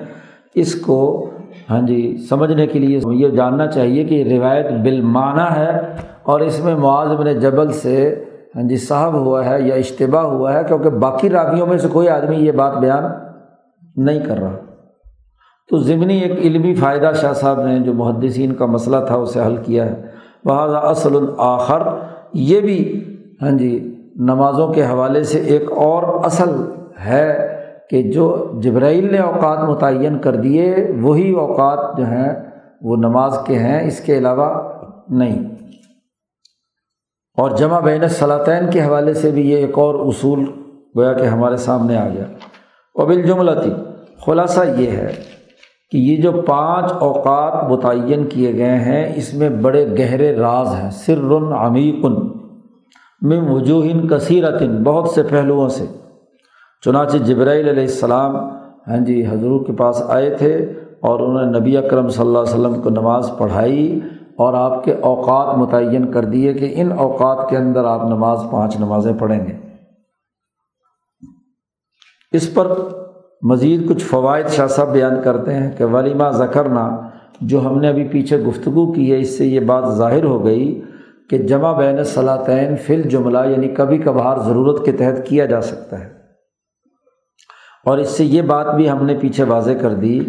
اس کو ہاں جی سمجھنے کے لیے یہ جاننا چاہیے کہ روایت بالمانہ ہے۔ اور اس میں معاذ بن جبل سے ہاں جی صاحب ہوا ہے یا اشتباع ہوا ہے، کیونکہ باقی راویوں میں سے کوئی آدمی یہ بات بیان نہیں کر رہا۔ تو ضمنی ایک علمی فائدہ شاہ صاحب نے جو محدثین کا مسئلہ تھا، اسے حل کیا ہے۔ بہذا اصل الآخر یہ بھی ہاں جی نمازوں کے حوالے سے ایک اور اصل ہے کہ جو جبرائیل نے اوقات متعین کر دیے، وہی اوقات جو ہیں، وہ نماز کے ہیں، اس کے علاوہ نہیں۔ اور جمع بین صلاطین کے حوالے سے بھی یہ ایک اور اصول گویا کہ ہمارے سامنے آ گیا۔ قبل جملتی خلاصہ یہ ہے کہ یہ جو پانچ اوقات متعین کیے گئے ہیں، اس میں بڑے گہرے راز ہیں۔ سر عمیقن میں وجوہن کثیرتن بہت سے پہلوؤں سے۔ چنانچہ جبرائیل علیہ السلام ہاں جی حضور کے پاس آئے تھے اور انہوں نے نبی اکرم صلی اللہ علیہ وسلم کو نماز پڑھائی۔ اور آپ کے اوقات متعین کر دیے کہ ان اوقات کے اندر آپ نماز پانچ نمازیں پڑھیں گے۔ اس پر مزید کچھ فوائد شاہ صاحب بیان کرتے ہیں کہ ولیمہ ذکرنا جو ہم نے ابھی پیچھے گفتگو کی ہے، اس سے یہ بات ظاہر ہو گئی کہ جمع بین صلاطین فل جملہ یعنی کبھی کبھار ضرورت کے تحت کیا جا سکتا ہے۔ اور اس سے یہ بات بھی ہم نے پیچھے واضح کر دی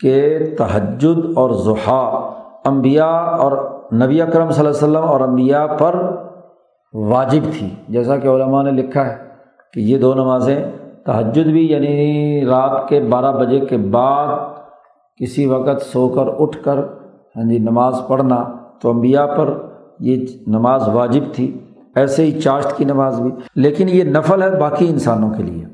کہ تہجد اور ضحا امبیا اور نبی اکرم صلی اللہ علیہ وسلم اور امبیا پر واجب تھی۔ جیسا کہ علماء نے لکھا ہے کہ یہ دو نمازیں تہجد بھی یعنی رات کے بارہ بجے کے بعد کسی وقت سو کر اٹھ کر ہاں جی نماز پڑھنا، تو امبیا پر یہ نماز واجب تھی۔ ایسے ہی چاشت کی نماز بھی۔ لیکن یہ نفل ہے باقی انسانوں کے لیے۔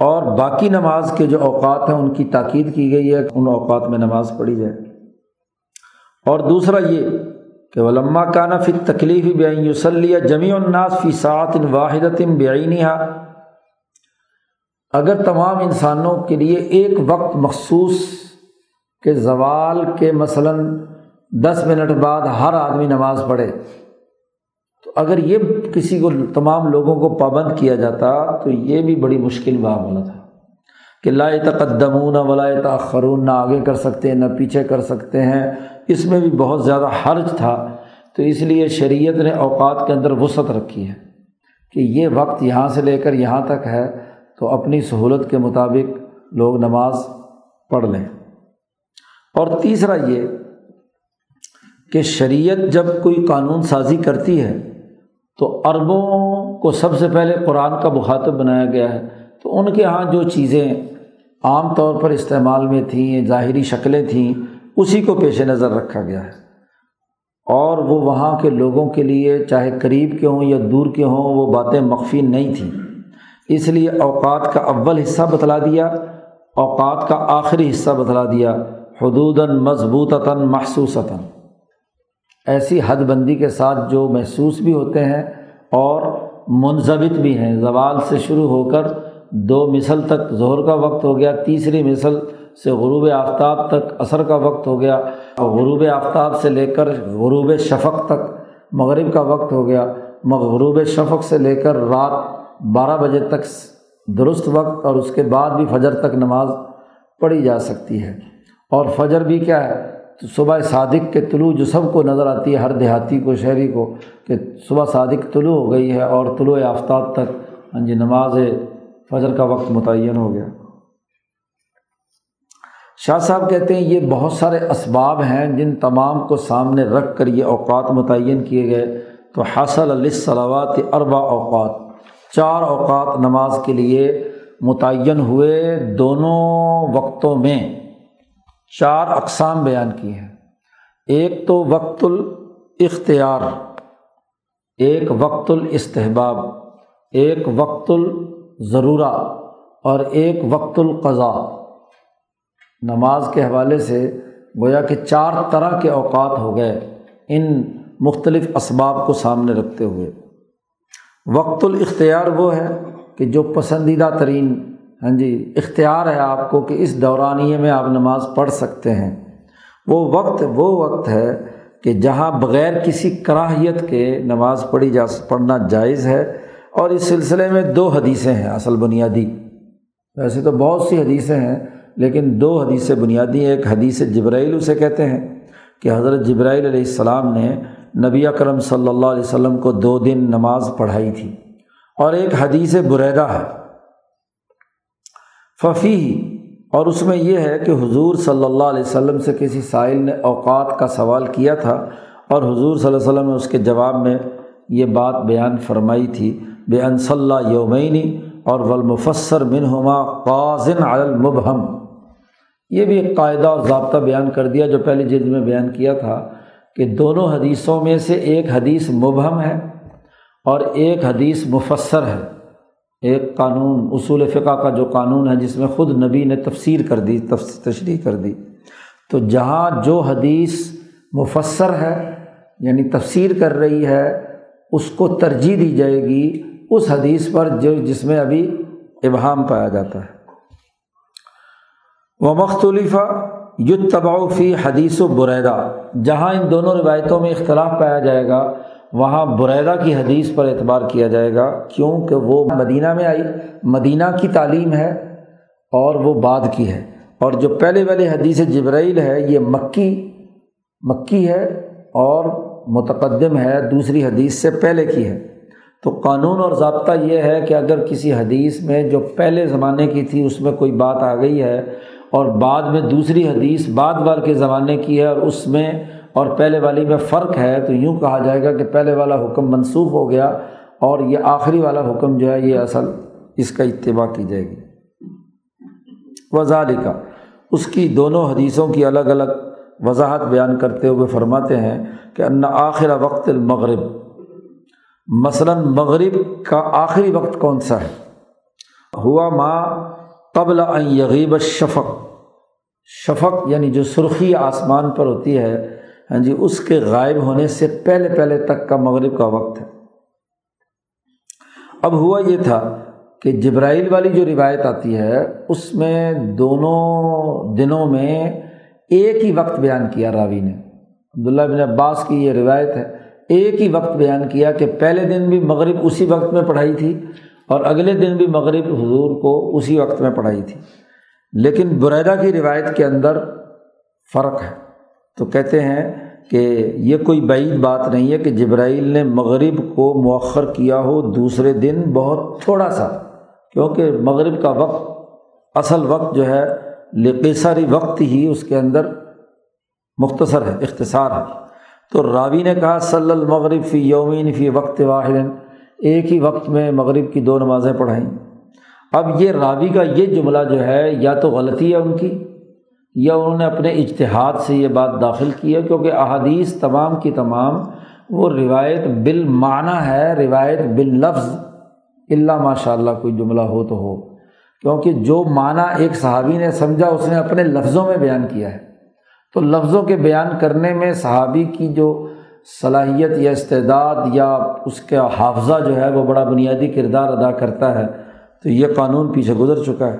اور باقی نماز کے جو اوقات ہیں، ان کی تاکید کی گئی ہے ان اوقات میں نماز پڑھی جائے۔ اور دوسرا یہ کہ علما کا نا فی تکلیف بین یوسلیہ جمی الناس فی سعت واحد بعینہ اگر تمام انسانوں کے لیے ایک وقت مخصوص کے زوال کے مثلاً دس منٹ بعد ہر آدمی نماز پڑھے، تو اگر یہ کسی کو تمام لوگوں کو پابند کیا جاتا تو یہ بھی بڑی مشکل بات ہونا تھا۔ کہ لا تقدمون ولا تاخرون نہ آگے کر سکتے ہیں نہ پیچھے کر سکتے ہیں۔ اس میں بھی بہت زیادہ حرج تھا۔ تو اس لیے شریعت نے اوقات کے اندر وسعت رکھی ہے کہ یہ وقت یہاں سے لے کر یہاں تک ہے تو اپنی سہولت کے مطابق لوگ نماز پڑھ لیں۔ اور تیسرا یہ کہ شریعت جب کوئی قانون سازی کرتی ہے تو عربوں کو سب سے پہلے قرآن کا مخاطب بنایا گیا ہے۔ تو ان کے یہاں جو چیزیں عام طور پر استعمال میں تھیں ظاہری شکلیں تھیں، اسی کو پیش نظر رکھا گیا ہے۔ اور وہ وہاں کے لوگوں کے لیے چاہے قریب کے ہوں یا دور کے ہوں، وہ باتیں مخفی نہیں تھیں۔ اس لیے اوقات کا اول حصہ بتلا دیا، اوقات کا آخری حصہ بتلا دیا، حدوداً مضبوطتاً محسوستاً۔ ایسی حد بندی کے ساتھ جو محسوس بھی ہوتے ہیں اور منظمت بھی ہیں، زوال سے شروع ہو کر دو مثل تک ظہر کا وقت ہو گیا، تیسری مثل سے غروب آفتاب تک عصر کا وقت ہو گیا اور غروب آفتاب سے لے کر غروب شفق تک مغرب کا وقت ہو گیا۔ غروب شفق سے لے کر رات بارہ بجے تک درست وقت اور اس کے بعد بھی فجر تک نماز پڑھی جا سکتی ہے۔ اور فجر بھی کیا ہے؟ تو صبح صادق کے طلوع جو سب کو نظر آتی ہے، ہر دیہاتی کو، شہری کو، کہ صبح صادق طلوع ہو گئی ہے اور طلوع آفتاب تک ہاں جی نماز فجر کا وقت متعین ہو گیا۔ شاہ صاحب کہتے ہیں یہ بہت سارے اسباب ہیں جن تمام کو سامنے رکھ کر یہ اوقات متعین کیے گئے۔ تو حاصل علیہ صلوات اربا اوقات۔ چار اوقات نماز کے لیے متعین ہوئے دونوں وقتوں میں۔ چار اقسام بیان کی ہیں۔ ایک تو وقت الاختیار۔ ایک وقت الاستحباب۔ ایک وقت ال الضرورہ اور ایک وقت القضاء۔ نماز کے حوالے سے گویا کہ چار طرح کے اوقات ہو گئے ان مختلف اسباب کو سامنے رکھتے ہوئے۔ وقت الاختیار وہ ہے کہ جو پسندیدہ ترین ہاں جی اختیار ہے آپ کو کہ اس دورانیے میں آپ نماز پڑھ سکتے ہیں۔ وہ وقت وہ وقت ہے کہ جہاں بغیر کسی کراہیت کے نماز پڑھی جا، پڑھنا جائز ہے۔ اور اس سلسلے میں دو حدیثیں ہیں اصل بنیادی۔ ویسے تو بہت سی حدیثیں ہیں، لیکن دو حدیث بنیادی ایک حدیث جبرائیل اسے کہتے ہیں کہ حضرت جبرائیل علیہ السلام نے نبی اکرم صلی اللہ علیہ وسلم کو دو دن نماز پڑھائی تھی۔ اور ایک حدیث بریدہ ہے۔ ففی اور اس میں یہ ہے کہ حضور صلی اللہ علیہ وسلم سے کسی سائل نے اوقات کا سوال کیا تھا اور حضور صلی اللہ علیہ وسلم نے اس کے جواب میں یہ بات بیان فرمائی تھی۔ بے انص اللہ یومینی اور ولمفسر منہما قاضن المبہم یہ بھی ایک قاعدہ اور ضابطہ بیان کر دیا جو پہلی جلد میں بیان کیا تھا کہ دونوں حدیثوں میں سے ایک حدیث مبہم ہے اور ایک حدیث مفسر ہے۔ ایک قانون، اصول فقہ کا جو قانون ہے جس میں خود نبی نے تفسیر کر دی تشریح کر دی۔ تو جہاں جو حدیث مفسر ہے یعنی تفسیر کر رہی ہے، اس کو ترجیح دی جائے گی اس حدیث پر جو جس میں ابھی ابہام پایا جاتا ہے۔ وہ مختلفہ یو حدیث و بریدہ جہاں ان دونوں روایتوں میں اختلاف پایا جائے گا، وہاں بریدہ کی حدیث پر اعتبار کیا جائے گا، کیونکہ وہ مدینہ میں آئی، مدینہ کی تعلیم ہے اور وہ بعد کی ہے۔ اور جو پہلے والے حدیث جبرائیل ہے، یہ مکی مکی ہے اور متقدم ہے، دوسری حدیث سے پہلے کی ہے۔ تو قانون اور ضابطہ یہ ہے کہ اگر کسی حدیث میں جو پہلے زمانے کی تھی اس میں کوئی بات آ گئی ہے اور بعد میں دوسری حدیث بعد بار کے زمانے کی ہے اور اس میں اور پہلے والی میں فرق ہے، تو یوں کہا جائے گا کہ پہلے والا حکم منسوخ ہو گیا اور یہ آخری والا حکم جو ہے یہ اصل اس کا اتباع کی جائے گی۔ وزال کا اس کی دونوں حدیثوں کی الگ الگ وضاحت بیان کرتے ہوئے فرماتے ہیں کہ ان آخر وقت المغرب۔ مثلاً مغرب کا آخری وقت کون سا ہے؟ ہوا ماں قبل یغیب شفق شفق یعنی جو سرخی آسمان پر ہوتی ہے ہاں جی اس کے غائب ہونے سے پہلے پہلے تک کا مغرب کا وقت ہے۔ اب ہوا یہ تھا کہ جبرائیل والی جو روایت آتی ہے، اس میں دونوں دنوں میں ایک ہی وقت بیان کیا راوی نے۔ عبداللہ بن عباس کی یہ روایت ہے۔ ایک ہی وقت بیان کیا کہ پہلے دن بھی مغرب اسی وقت میں پڑھائی تھی اور اگلے دن بھی مغرب حضور کو اسی وقت میں پڑھائی تھی۔ لیکن بریدہ کی روایت کے اندر فرق ہے۔ تو کہتے ہیں کہ یہ کوئی بعید بات نہیں ہے کہ جبرائیل نے مغرب کو مؤخر کیا ہو دوسرے دن بہت تھوڑا سا، کیونکہ مغرب کا وقت، اصل وقت جو ہے لقیساری وقت ہی اس کے اندر مختصر ہے، اختصار ہے۔ تو راوی نے کہا، صلی المغرب فی یومین فی وقت واحد، ایک ہی وقت میں مغرب کی دو نمازیں پڑھائیں۔ اب یہ راوی کا یہ جملہ جو ہے، یا تو غلطی ہے ان کی، یا انہوں نے اپنے اجتہاد سے یہ بات داخل کی ہے، کیونکہ احادیث تمام کی تمام وہ روایت بالمعنی ہے، روایت بال لفظ اللہ ماشاء اللہ کوئی جملہ ہو تو ہو۔ کیونکہ جو معنی ایک صحابی نے سمجھا، اس نے اپنے لفظوں میں بیان کیا ہے۔ تو لفظوں کے بیان کرنے میں صحابی کی جو صلاحیت یا استعداد یا اس کا حافظہ جو ہے وہ بڑا بنیادی کردار ادا کرتا ہے، تو یہ قانون پیچھے گزر چکا ہے۔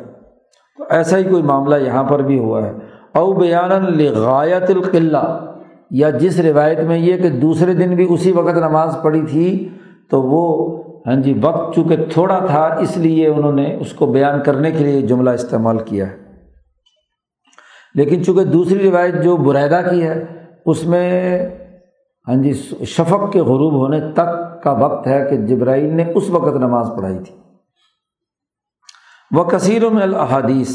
تو ایسا ہی کوئی معاملہ یہاں پر بھی ہوا ہے۔ او بیان لغایت القلہ، یا جس روایت میں یہ کہ دوسرے دن بھی اسی وقت نماز پڑھی تھی، تو وہ ہاں جی وقت چونکہ تھوڑا تھا، اس لیے انہوں نے اس کو بیان کرنے کے لیے جملہ استعمال کیا ہے۔ لیکن چونکہ دوسری روایت جو برعیدہ کی ہے، اس میں ہاں جی شفق کے غروب ہونے تک کا وقت ہے کہ جبرائیل نے اس وقت نماز پڑھائی تھی۔ وہ کثیر میں الحادیث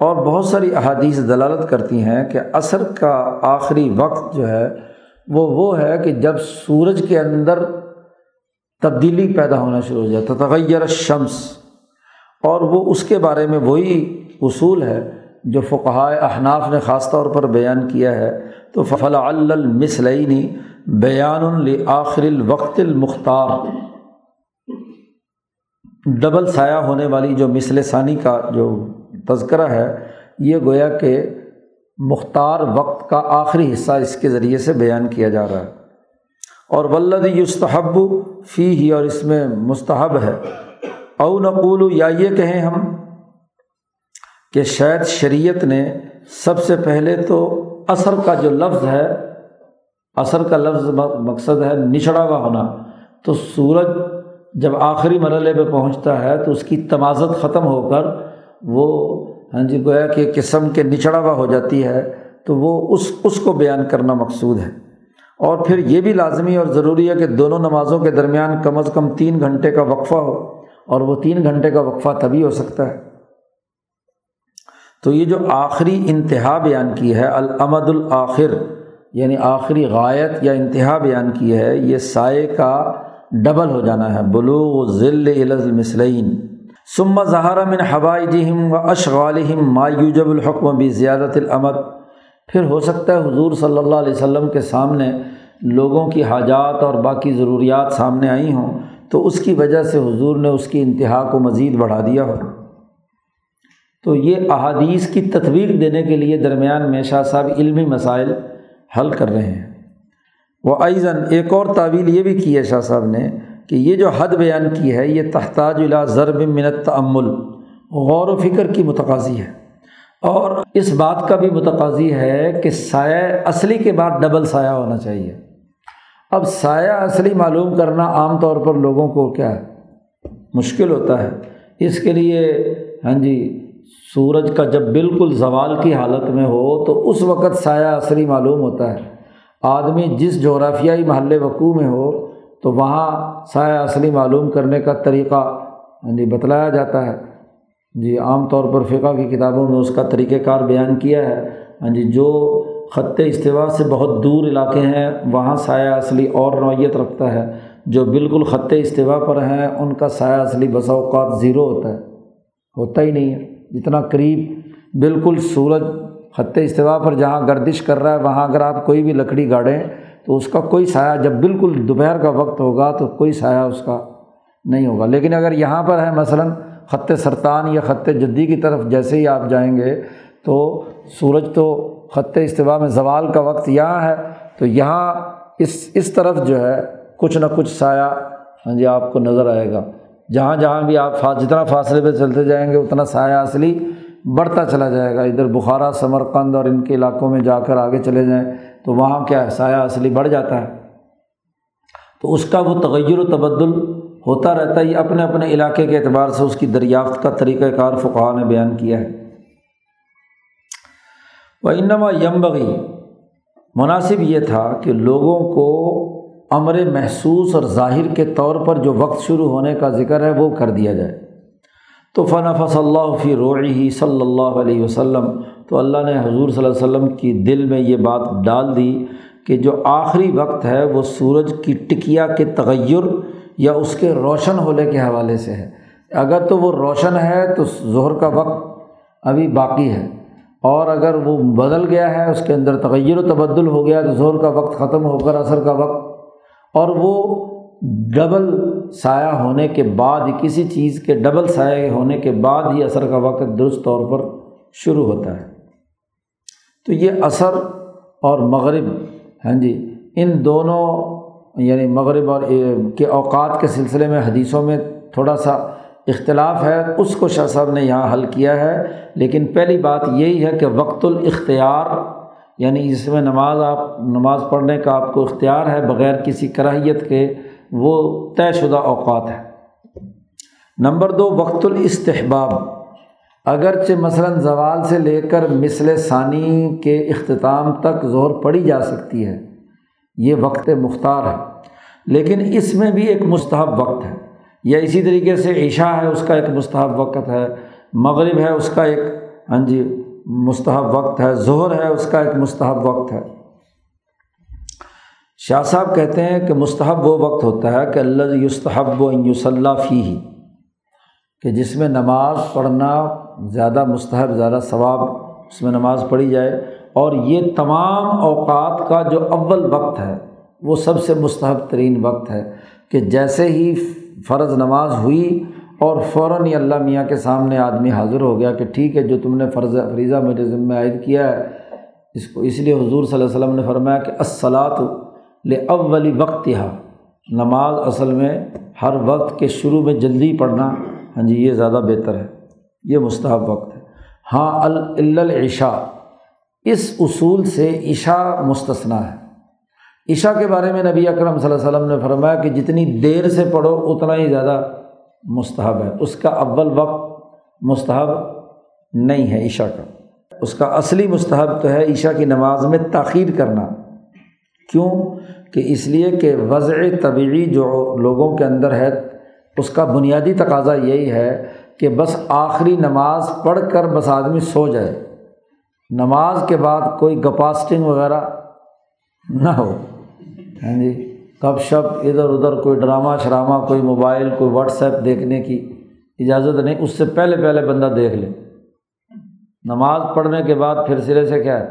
اور بہت ساری احادیث دلالت کرتی ہیں کہ عصر کا آخری وقت جو ہے، وہ وہ ہے کہ جب سورج کے اندر تبدیلی پیدا ہونا شروع ہو جائے تو تغیر شمس اور وہ اس کے بارے میں وہی اصول ہے جو فقہائے احناف نے خاص طور پر بیان کیا ہے، تو فلا المثلینی بیان الآخر الوقت المختار۔ ڈبل سایہ ہونے والی جو مثل ثانی کا جو تذکرہ ہے، یہ گویا کہ مختار وقت کا آخری حصہ اس کے ذریعے سے بیان کیا جا رہا ہے۔ اور ولد یستحب فی ہی اور اس میں مستحب ہے۔ او نقول یا یہ کہیں ہم کہ شاید شریعت نے سب سے پہلے تو اثر کا جو لفظ ہے، اثر کا لفظ مقصد ہے نچڑا ہوا ہونا۔ تو سورج جب آخری مرحلے پہ پہنچتا ہے تو اس کی تمازت ختم ہو کر وہ ہاں جی گویا کہ قسم کے نچڑا ہوا ہو جاتی ہے، تو وہ اس اس کو بیان کرنا مقصود ہے۔ اور پھر یہ بھی لازمی اور ضروری ہے کہ دونوں نمازوں کے درمیان کم از کم تین گھنٹے کا وقفہ ہو، اور وہ تین گھنٹے کا وقفہ تبھی ہو سکتا ہے۔ تو یہ جو آخری انتہا بیان کی ہے العمد الآخر یعنی آخری غایت یا انتہا بیان کی ہے، یہ سائے کا ڈبل ہو جانا ہے، بلوغ ذل المسلین سما ظہار من ہوائی جہم و اشغالہم مایوجب الحکم بھی زیادت العمد پھر ہو سکتا ہے حضور صلی اللہ علیہ وسلم کے سامنے لوگوں کی حاجات اور باقی ضروریات سامنے آئی ہوں، تو اس کی وجہ سے حضور نے اس کی انتہا کو مزید بڑھا دیا ہو۔ تو یہ احادیث کی تطویق دینے کے لیے درمیان میں شاہ صاحب علمی مسائل حل کر رہے ہیں۔ وہ ایزن ایک اور تعویل یہ بھی کی ہے شاہ صاحب نے کہ یہ جو حد بیان کی ہے، یہ تحتاج اللہ ضرب منت تعمل غور و فکر کی متقاضی ہے۔ اور اس بات کا بھی متقاضی ہے کہ سایہ اصلی کے بعد ڈبل سایہ ہونا چاہیے۔ اب سایہ اصلی معلوم کرنا عام طور پر لوگوں کو کیا ہے مشکل ہوتا ہے۔ اس کے لیے ہاں جی سورج کا جب بالکل زوال کی حالت میں ہو تو اس وقت سایہ اصلی معلوم ہوتا ہے۔ آدمی جس جغرافیائی محل وقوع میں ہو تو وہاں سایہ اصلی معلوم کرنے کا طریقہ ہاں جی بتلایا جاتا ہے۔ جی عام طور پر فقہ کی کتابوں میں اس کا طریقۂ کار بیان کیا ہے۔ ہاں جی جو خط استوا سے بہت دور علاقے ہیں، وہاں سایہ اصلی اور نوعیت رکھتا ہے۔ جو بالکل خط استوا پر ہیں، ان کا سایہ اصلی بسا اوقات زیرو ہوتا ہے۔ ہوتا ہی نہیں ہے۔ جتنا قریب بالکل سورج خط استوا پر جہاں گردش کر رہا ہے، وہاں اگر آپ کوئی بھی لکڑی گاڑیں تو اس کا کوئی سایہ جب بالکل دوپہر کا وقت ہوگا تو کوئی سایہ اس کا نہیں ہوگا۔ لیکن اگر یہاں پر ہے مثلاً خط سرطان یا خط جدی کی طرف جیسے ہی آپ جائیں گے تو سورج تو خط استوا میں زوال کا وقت یہاں ہے، تو یہاں اس اس طرف جو ہے کچھ نہ کچھ سایہ ہاں جی آپ کو نظر آئے گا۔ جہاں جہاں بھی آپ جتنا فاصلے پہ چلتے جائیں گے، اتنا سایہ اصلی بڑھتا چلا جائے گا۔ ادھر بخارا ثمرقند اور ان کے علاقوں میں جا کر آگے چلے جائیں تو وہاں کیا ہے؟ سایہ اصلی بڑھ جاتا ہے۔ تو اس کا وہ تغیر و تبدل ہوتا رہتا ہے۔ یہ اپنے اپنے علاقے کے اعتبار سے اس کی دریافت کا طریقۂ کار فقہ نے بیان کیا ہے۔ وہ انما یمبغی مناسب یہ تھا کہ لوگوں کو امر محسوس اور ظاہر کے طور پر جو وقت شروع ہونے کا ذکر ہے وہ کر دیا جائے۔ تو فن فص اللہ فی روعی صلی اللہ علیہ وسلم، تو اللہ نے حضور صلی اللہ علیہ وسلم کی دل میں یہ بات ڈال دی کہ جو آخری وقت ہے وہ سورج کی ٹکیا کے تغیر یا اس کے روشن ہونے کے حوالے سے ہے۔ اگر تو وہ روشن ہے تو ظہر کا وقت ابھی باقی ہے، اور اگر وہ بدل گیا ہے، اس کے اندر تغیر و تبدل ہو گیا تو زہر کا وقت ختم ہو کر اثر کا وقت اور وہ ڈبل سایہ ہونے کے بعد کسی چیز کے ڈبل سایہ ہونے کے بعد ہی اثر کا وقت درست طور پر شروع ہوتا ہے۔ تو یہ اثر اور مغرب ہاں جی ان دونوں یعنی مغرب اور کے اوقات کے سلسلے میں حدیثوں میں تھوڑا سا اختلاف ہے۔ اس کو شاہ صاحب نے یہاں حل کیا ہے، لیکن پہلی بات یہی ہے کہ وقت الاختیار یعنی جس میں نماز آپ نماز پڑھنے کا آپ کو اختیار ہے بغیر کسی کراہیت کے، وہ طے شدہ اوقات ہے۔ نمبر دو، وقت الاستحباب۔ اگرچہ مثلاً زوال سے لے کر مثل ثانی کے اختتام تک زہر پڑی جا سکتی ہے، یہ وقت مختار ہے۔ لیکن اس میں بھی ایک مستحب وقت ہے۔ یا اسی طریقے سے عشاء ہے، اس کا ایک مستحب وقت ہے، مغرب ہے، اس کا ایک ہاں جی مستحب وقت ہے، ظہر ہے، اس کا ایک مستحب وقت ہے۔ شاہ صاحب کہتے ہیں کہ مستحب وہ وقت ہوتا ہے کہ اللہ یستحب و یوسلّہ فی ہی کہ جس میں نماز پڑھنا زیادہ مستحب، زیادہ ثواب اس میں نماز پڑھی جائے۔ اور یہ تمام اوقات کا جو اول وقت ہے، وہ سب سے مستحب ترین وقت ہے کہ جیسے ہی فرض نماز ہوئی اور فوراً ہی اللہ میاں کے سامنے آدمی حاضر ہو گیا کہ ٹھیک ہے جو تم نے فرض فریضہ میرے ذمہ عائد کیا ہے، اس کو اس لیے حضور صلی اللہ علیہ وسلم نے فرمایا کہ اصلاۃ اولی وقت یہاں نماز اصل میں ہر وقت کے شروع میں جلدی پڑھنا۔ ہاں جی یہ زیادہ بہتر ہے۔ یہ مستحب وقت ہے۔ ہاں العشاء۔ اس اصول سے عشاء مستثنا ہے۔ عشاء کے بارے میں نبی اکرم صلی اللہ علیہ وسلم نے فرمایا کہ جتنی دیر سے پڑھو، اتنا ہی زیادہ مستحب ہے۔ اس کا اول وقت مستحب نہیں ہے عشاء کا۔ اس کا اصلی مستحب تو ہے عشاء کی نماز میں تاخیر کرنا۔ کیوں؟ کہ اس لیے کہ وضع طبعی جو لوگوں کے اندر ہے، اس کا بنیادی تقاضا یہی ہے کہ بس آخری نماز پڑھ کر بس آدمی سو جائے۔ نماز کے بعد کوئی گپاسٹنگ وغیرہ نہ ہو۔ ہاں جی؟ کب شپ ادھر ادھر کوئی ڈرامہ شرامہ کوئی موبائل کوئی واٹس ایپ دیکھنے کی اجازت نہیں، اس سے پہلے پہلے بندہ دیکھ لے۔ نماز پڑھنے کے بعد پھر سرے سے کیا ہے؟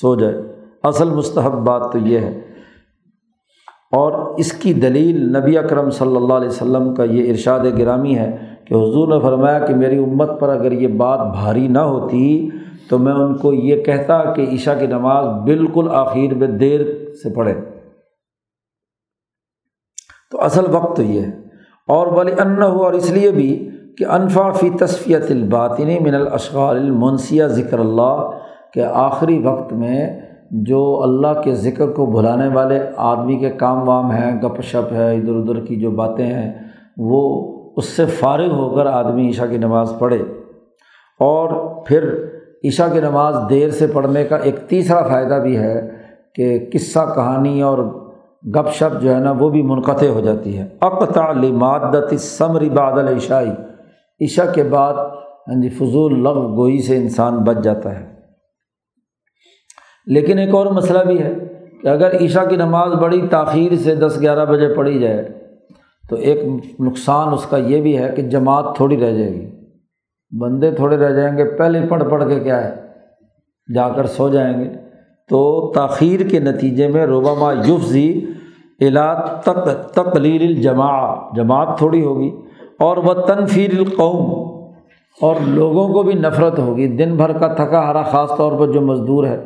سو جائے۔ اصل مستحب بات تو یہ ہے۔ اور اس کی دلیل نبی اکرم صلی اللہ علیہ وسلم کا یہ ارشاد گرامی ہے کہ حضور نے فرمایا کہ میری امت پر اگر یہ بات بھاری نہ ہوتی تو میں ان کو یہ کہتا کہ عشاء کی نماز بالکل آخر میں دیر سے پڑھے۔ تو اصل وقت تو یہ ہے۔ اور بلی ان ہو اور اس لیے بھی کہ انفا فی تصفیت الباطنی من الاشغال المنسیہ، ذکر اللہ کہ آخری وقت میں جو اللہ کے ذکر کو بھلانے والے آدمی کے کام وام ہیں، گپ شپ ہے، ادھر ادھر کی جو باتیں ہیں، وہ اس سے فارغ ہو کر آدمی عشاء کی نماز پڑھے۔ اور پھر عشاء کی نماز دیر سے پڑھنے کا ایک تیسرا فائدہ بھی ہے کہ قصہ، کہانی اور گپ شپ جو ہے نا وہ بھی منقطع ہو جاتی ہے۔ اقتا لمادت ثمری بادل عشائی عشاء کے بعد ہاں جی فضول لغ گوئی سے انسان بچ جاتا ہے۔ لیکن ایک اور مسئلہ بھی ہے کہ اگر عشاء کی نماز بڑی تاخیر سے دس گیارہ بجے پڑھی جائے، تو ایک نقصان اس کا یہ بھی ہے کہ جماعت تھوڑی رہ جائے گی۔ بندے تھوڑے رہ جائیں گے، پہلے پڑھ پڑھ کے کیا ہے، جا کر سو جائیں گے۔ تو تاخیر کے نتیجے میں روبامہ یوفزی الا تک تقلیل الجماع جماعت تھوڑی ہوگی، اور وہ تنفیر القوم، اور لوگوں کو بھی نفرت ہوگی، دن بھر کا تھکا ہرا خاص طور پر جو مزدور ہے،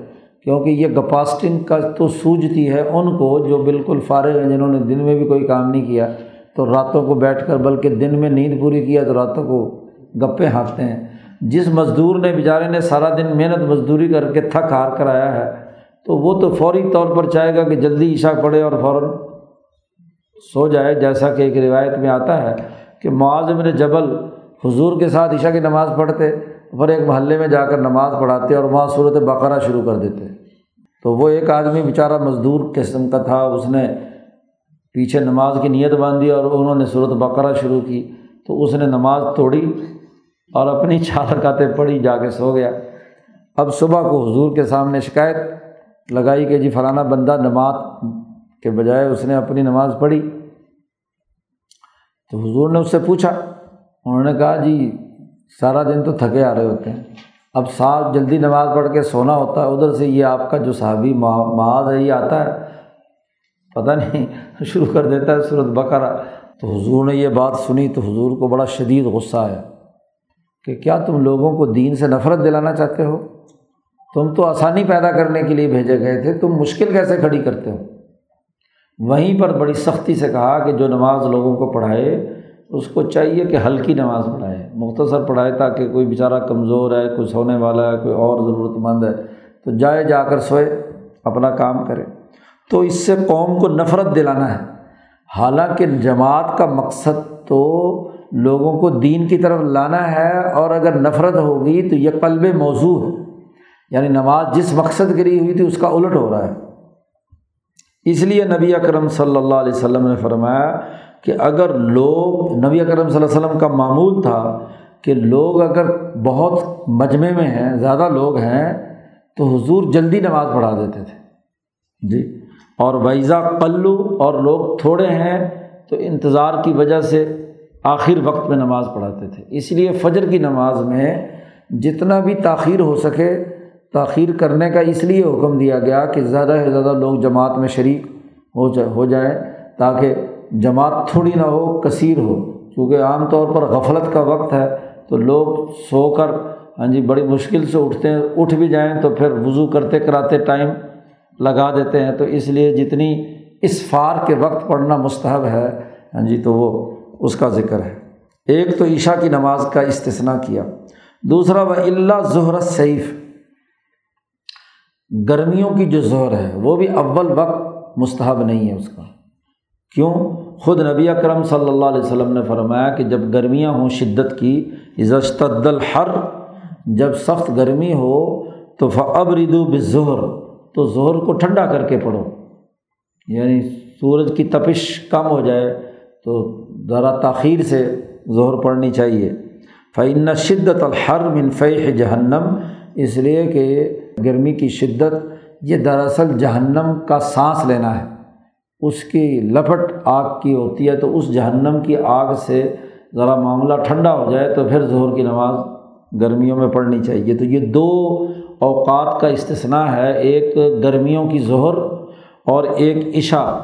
کیونکہ یہ گپاسٹنگ کا تو سوجتی ہے ان کو جو بالکل فارغ ہیں، جنہوں نے دن میں بھی کوئی کام نہیں کیا، تو راتوں کو بیٹھ کر، بلکہ دن میں نیند پوری کیا تو راتوں کو گپے ہانکتے ہیں۔ جس مزدور نے، بیچارے نے سارا دن محنت مزدوری کر کے تھک ہار کر آیا ہے تو وہ تو فوری طور پر چاہے گا کہ جلدی عشاء پڑے اور فوراً سو جائے، جیسا کہ ایک روایت میں آتا ہے کہ معاذ نے جبل حضور کے ساتھ عشاء کی نماز پڑھتے پھر ایک محلے میں جا کر نماز پڑھاتے اور وہاں صورت بقرہ شروع کر دیتے۔ تو وہ ایک آدمی بیچارہ مزدور قسم کا تھا، اس نے پیچھے نماز کی نیت باندھی اور انہوں نے صورت بقرہ شروع کی۔ تو اس نے نماز توڑی اور اپنی چار رکاتیں پڑھی، جا کے سو گیا۔ اب صبح کو حضور کے سامنے شکایت لگائی کہ جی فلانا بندہ نماز کے بجائے اس نے اپنی نماز پڑھی۔ تو حضور نے اس سے پوچھا، انہوں نے کہا جی سارا دن تو تھکے آ رہے ہوتے ہیں۔ اب سات جلدی نماز پڑھ کے سونا ہوتا ہے، ادھر سے یہ آپ کا جو صحابی معاذ ہے، یہ آتا ہے، پتہ نہیں، شروع کر دیتا ہے صورت بقرہ۔ تو حضور نے یہ بات سنی تو حضور کو بڑا شدید غصہ آیا کہ کیا تم لوگوں کو دین سے نفرت دلانا چاہتے ہو؟ تم تو آسانی پیدا کرنے کے لیے بھیجے گئے تھے، تم مشکل کیسے کھڑی کرتے ہو؟ وہیں پر بڑی سختی سے کہا کہ جو نماز لوگوں کو پڑھائے، اس کو چاہیے کہ ہلکی نماز پڑھائے۔ مختصر پڑھائے تاکہ کوئی بیچارہ کمزور ہے، کوئی سونے والا ہے، کوئی اور ضرورت مند ہے، تو جائے جا کر سوئے، اپنا کام کرے۔ تو اس سے قوم کو نفرت دلانا ہے۔ حالانکہ جماعت کا مقصد تو لوگوں کو دین کی طرف لانا ہے، اور اگر نفرت ہوگی تو یہ قلب موضوع ہے۔ یعنی نماز جس مقصد کے لیے ہوئی تھی اس کا الٹ ہو رہا ہے۔ اس لیے نبی اکرم صلی اللہ علیہ وسلم نے فرمایا کہ اگر لوگ، نبی اکرم صلی اللہ علیہ وسلم کا معمول تھا کہ لوگ اگر بہت مجمع میں ہیں، زیادہ لوگ ہیں، تو حضور جلدی نماز پڑھا دیتے تھے۔ جی۔ اور ویزا پلو اور لوگ تھوڑے ہیں، تو انتظار کی وجہ سے آخر وقت میں نماز پڑھاتے تھے۔ اس لیے فجر کی نماز میں جتنا بھی تاخیر ہو سکے تاخیر کرنے کا اس لیے حکم دیا گیا کہ زیادہ سے زیادہ لوگ جماعت میں شریک ہو جائے، ہو جائیں تاکہ جماعت تھوڑی نہ ہو، کثیر ہو۔ کیونکہ عام طور پر غفلت کا وقت ہے تو لوگ سو کر ہاں جی بڑی مشکل سے اٹھتے ہیں، اٹھ بھی جائیں تو پھر وضو کرتے کراتے ٹائم لگا دیتے ہیں۔ تو اس لیے جتنی اس فار کے وقت پڑھنا مستحب ہے ہاں جی تو وہ اس کا ذکر ہے۔ ایک تو عشاء کی نماز کا استثنا کیا۔ دوسرا وہ اللہ ظہر سیف گرمیوں کی جو زہر ہے، وہ بھی اول وقت مستحب نہیں ہے اس کا۔ کیوں؟ خود نبی اکرم صلی اللہ علیہ وسلم نے فرمایا کہ جب گرمیاں ہوں شدت کی عزت الحر، جب سخت گرمی ہو تو فب ردو بظہر تو زہر کو ٹھنڈا کر کے پڑھو۔ یعنی سورج کی تپش کم ہو جائے تو ذرا تاخیر سے زہر پڑھنی چاہیے۔ فعن شدت الحر منفی جہنم اس لیے کہ گرمی کی شدت، یہ دراصل جہنم کا سانس لینا ہے۔ اس کی لپٹ آگ کی ہوتی ہے تو اس جہنم کی آگ سے ذرا معاملہ ٹھنڈا ہو جائے تو پھر ظہر کی نماز گرمیوں میں پڑھنی چاہیے۔ تو یہ دو اوقات کا استثنا ہے، ایک گرمیوں کی ظہر اور ایک عشاء۔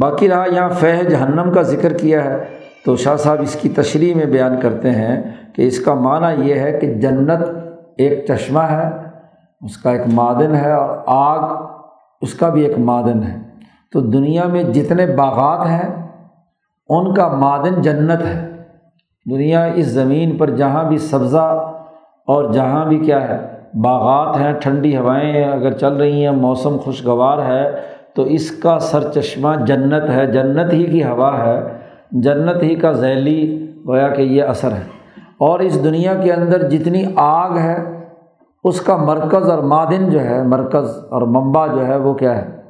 باقی رہا، یہاں فہ جہنم کا ذکر کیا ہے۔ تو شاہ صاحب اس کی تشریح میں بیان کرتے ہیں کہ اس کا معنی یہ ہے کہ جنت ایک چشمہ ہے، اس کا ایک معدن ہے اور آگ اس کا بھی ایک معدن ہے۔ تو دنیا میں جتنے باغات ہیں، ان کا معدن جنت ہے۔ دنیا اس زمین پر جہاں بھی سبزہ اور جہاں بھی کیا ہے، باغات ہیں، ٹھنڈی ہوائیں اگر چل رہی ہیں، موسم خوشگوار ہے، تو اس کا سر چشمہ جنت ہے۔ جنت ہی کی ہوا ہے، جنت ہی کا ذیلی، گویا کہ یہ اثر ہے۔ اور اس دنیا کے اندر جتنی آگ ہے، اس کا مرکز اور معدن جو ہے، مرکز اور منبع جو ہے، وہ کیا ہے؟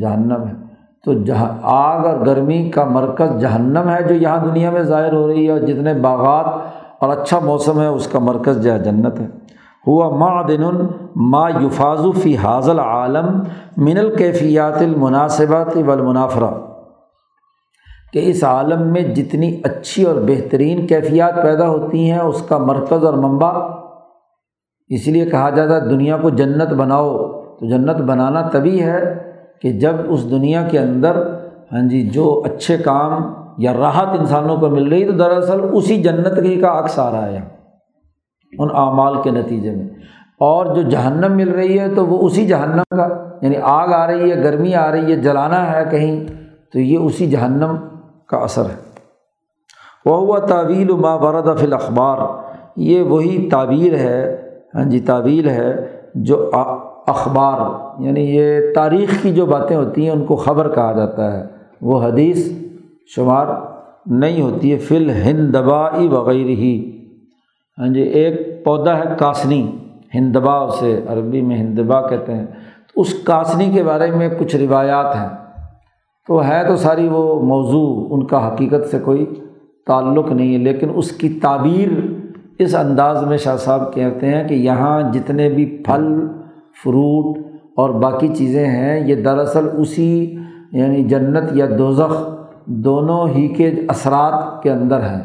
جہنم ہے۔ تو جہاں آگ اور گرمی کا مرکز جہنم ہے جو یہاں دنیا میں ظاہر ہو رہی ہے، اور جتنے باغات اور اچھا موسم ہے، اس کا مرکز جو ہے جنت ہے۔ ہوا معدن ما یفاظ فی حاضل عالم من الکیفیات المناسبات والمنافرہ۔ کہ اس عالم میں جتنی اچھی اور بہترین کیفیات پیدا ہوتی ہیں، اس کا مرکز اور منبع۔ اس لیے کہا جاتا ہے، دنیا کو جنت بناؤ۔ تو جنت بنانا تبھی ہے کہ جب اس دنیا کے اندر ہاں جی جو اچھے کام یا راحت انسانوں کو مل رہی، تو دراصل اسی جنت ہی کا عکس آ رہا ہے۔ ان اعمال کے نتیجے میں۔ اور جو جہنم مل رہی ہے، تو وہ اسی جہنم کا یعنی آگ آ رہی ہے، گرمی آ رہی ہے، جلانا ہے کہیں، تو یہ اسی جہنم کا اثر ہے۔ وہ ہوا تعویل و برد فی الاخبار۔ یہ وہی تعبیر ہے ہاں جی تعویل ہے جو اخبار یعنی یہ تاریخ کی جو باتیں ہوتی ہیں، ان کو خبر کہا جاتا ہے۔ وہ حدیث شمار نہیں ہوتی ہے۔ فل ہندبائی وغیرہ ہی ہاں جی ایک پودا ہے کاسنی، ہندبا اسے عربی میں ہندبا کہتے ہیں۔ تو اس کاسنی کے بارے میں کچھ روایات ہیں۔ تو ہے تو ساری وہ موضوع ان کا حقیقت سے کوئی تعلق نہیں ہے، لیکن اس کی تعبیر اس انداز میں شاہ صاحب کہتے ہیں کہ یہاں جتنے بھی پھل، فروٹ اور باقی چیزیں ہیں، یہ دراصل اسی یعنی جنت یا دوزخ دونوں ہی کے اثرات کے اندر ہیں۔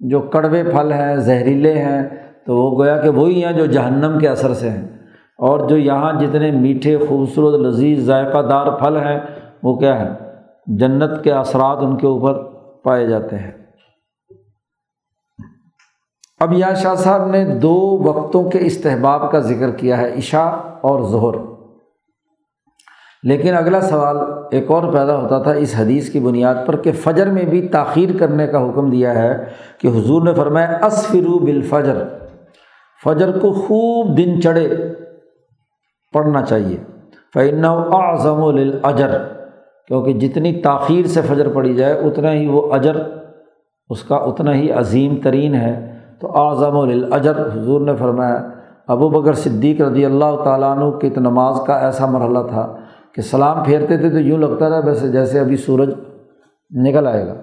جو کڑوے پھل ہیں، زہریلے ہیں، تو وہ گویا کہ وہی ہیں جو جہنم کے اثر سے ہیں۔ اور جو یہاں جتنے میٹھے، خوبصورت، لذیذ، ذائقہ دار پھل ہیں، وہ کیا ہے جنت کے اثرات ان کے اوپر پائے جاتے ہیں۔ اب یہاں شاہ صاحب نے دو وقتوں کے استحباب کا ذکر کیا ہے، عشاء اور ظہر۔ لیکن اگلا سوال ایک اور پیدا ہوتا تھا اس حدیث کی بنیاد پر کہ فجر میں بھی تاخیر کرنے کا حکم دیا ہے کہ حضور نے فرمایا، اسفرو بالفجر۔ فجر کو خوب دن چڑھے، پڑھنا چاہیے۔ فعن اعظم الاجر کیونکہ جتنی تاخیر سے فجر پڑی جائے، اتنا ہی وہ اجر، اس کا اتنا ہی عظیم ترین ہے۔ تو اعظم الاجر حضور نے فرمایا، ابو بکر صدیق رضی اللہ تعالیٰ عنہ کی تو نماز کا ایسا مرحلہ تھا کہ سلام پھیرتے تھے تو یوں لگتا تھا ویسے جیسے ابھی سورج نکل آئے گا۔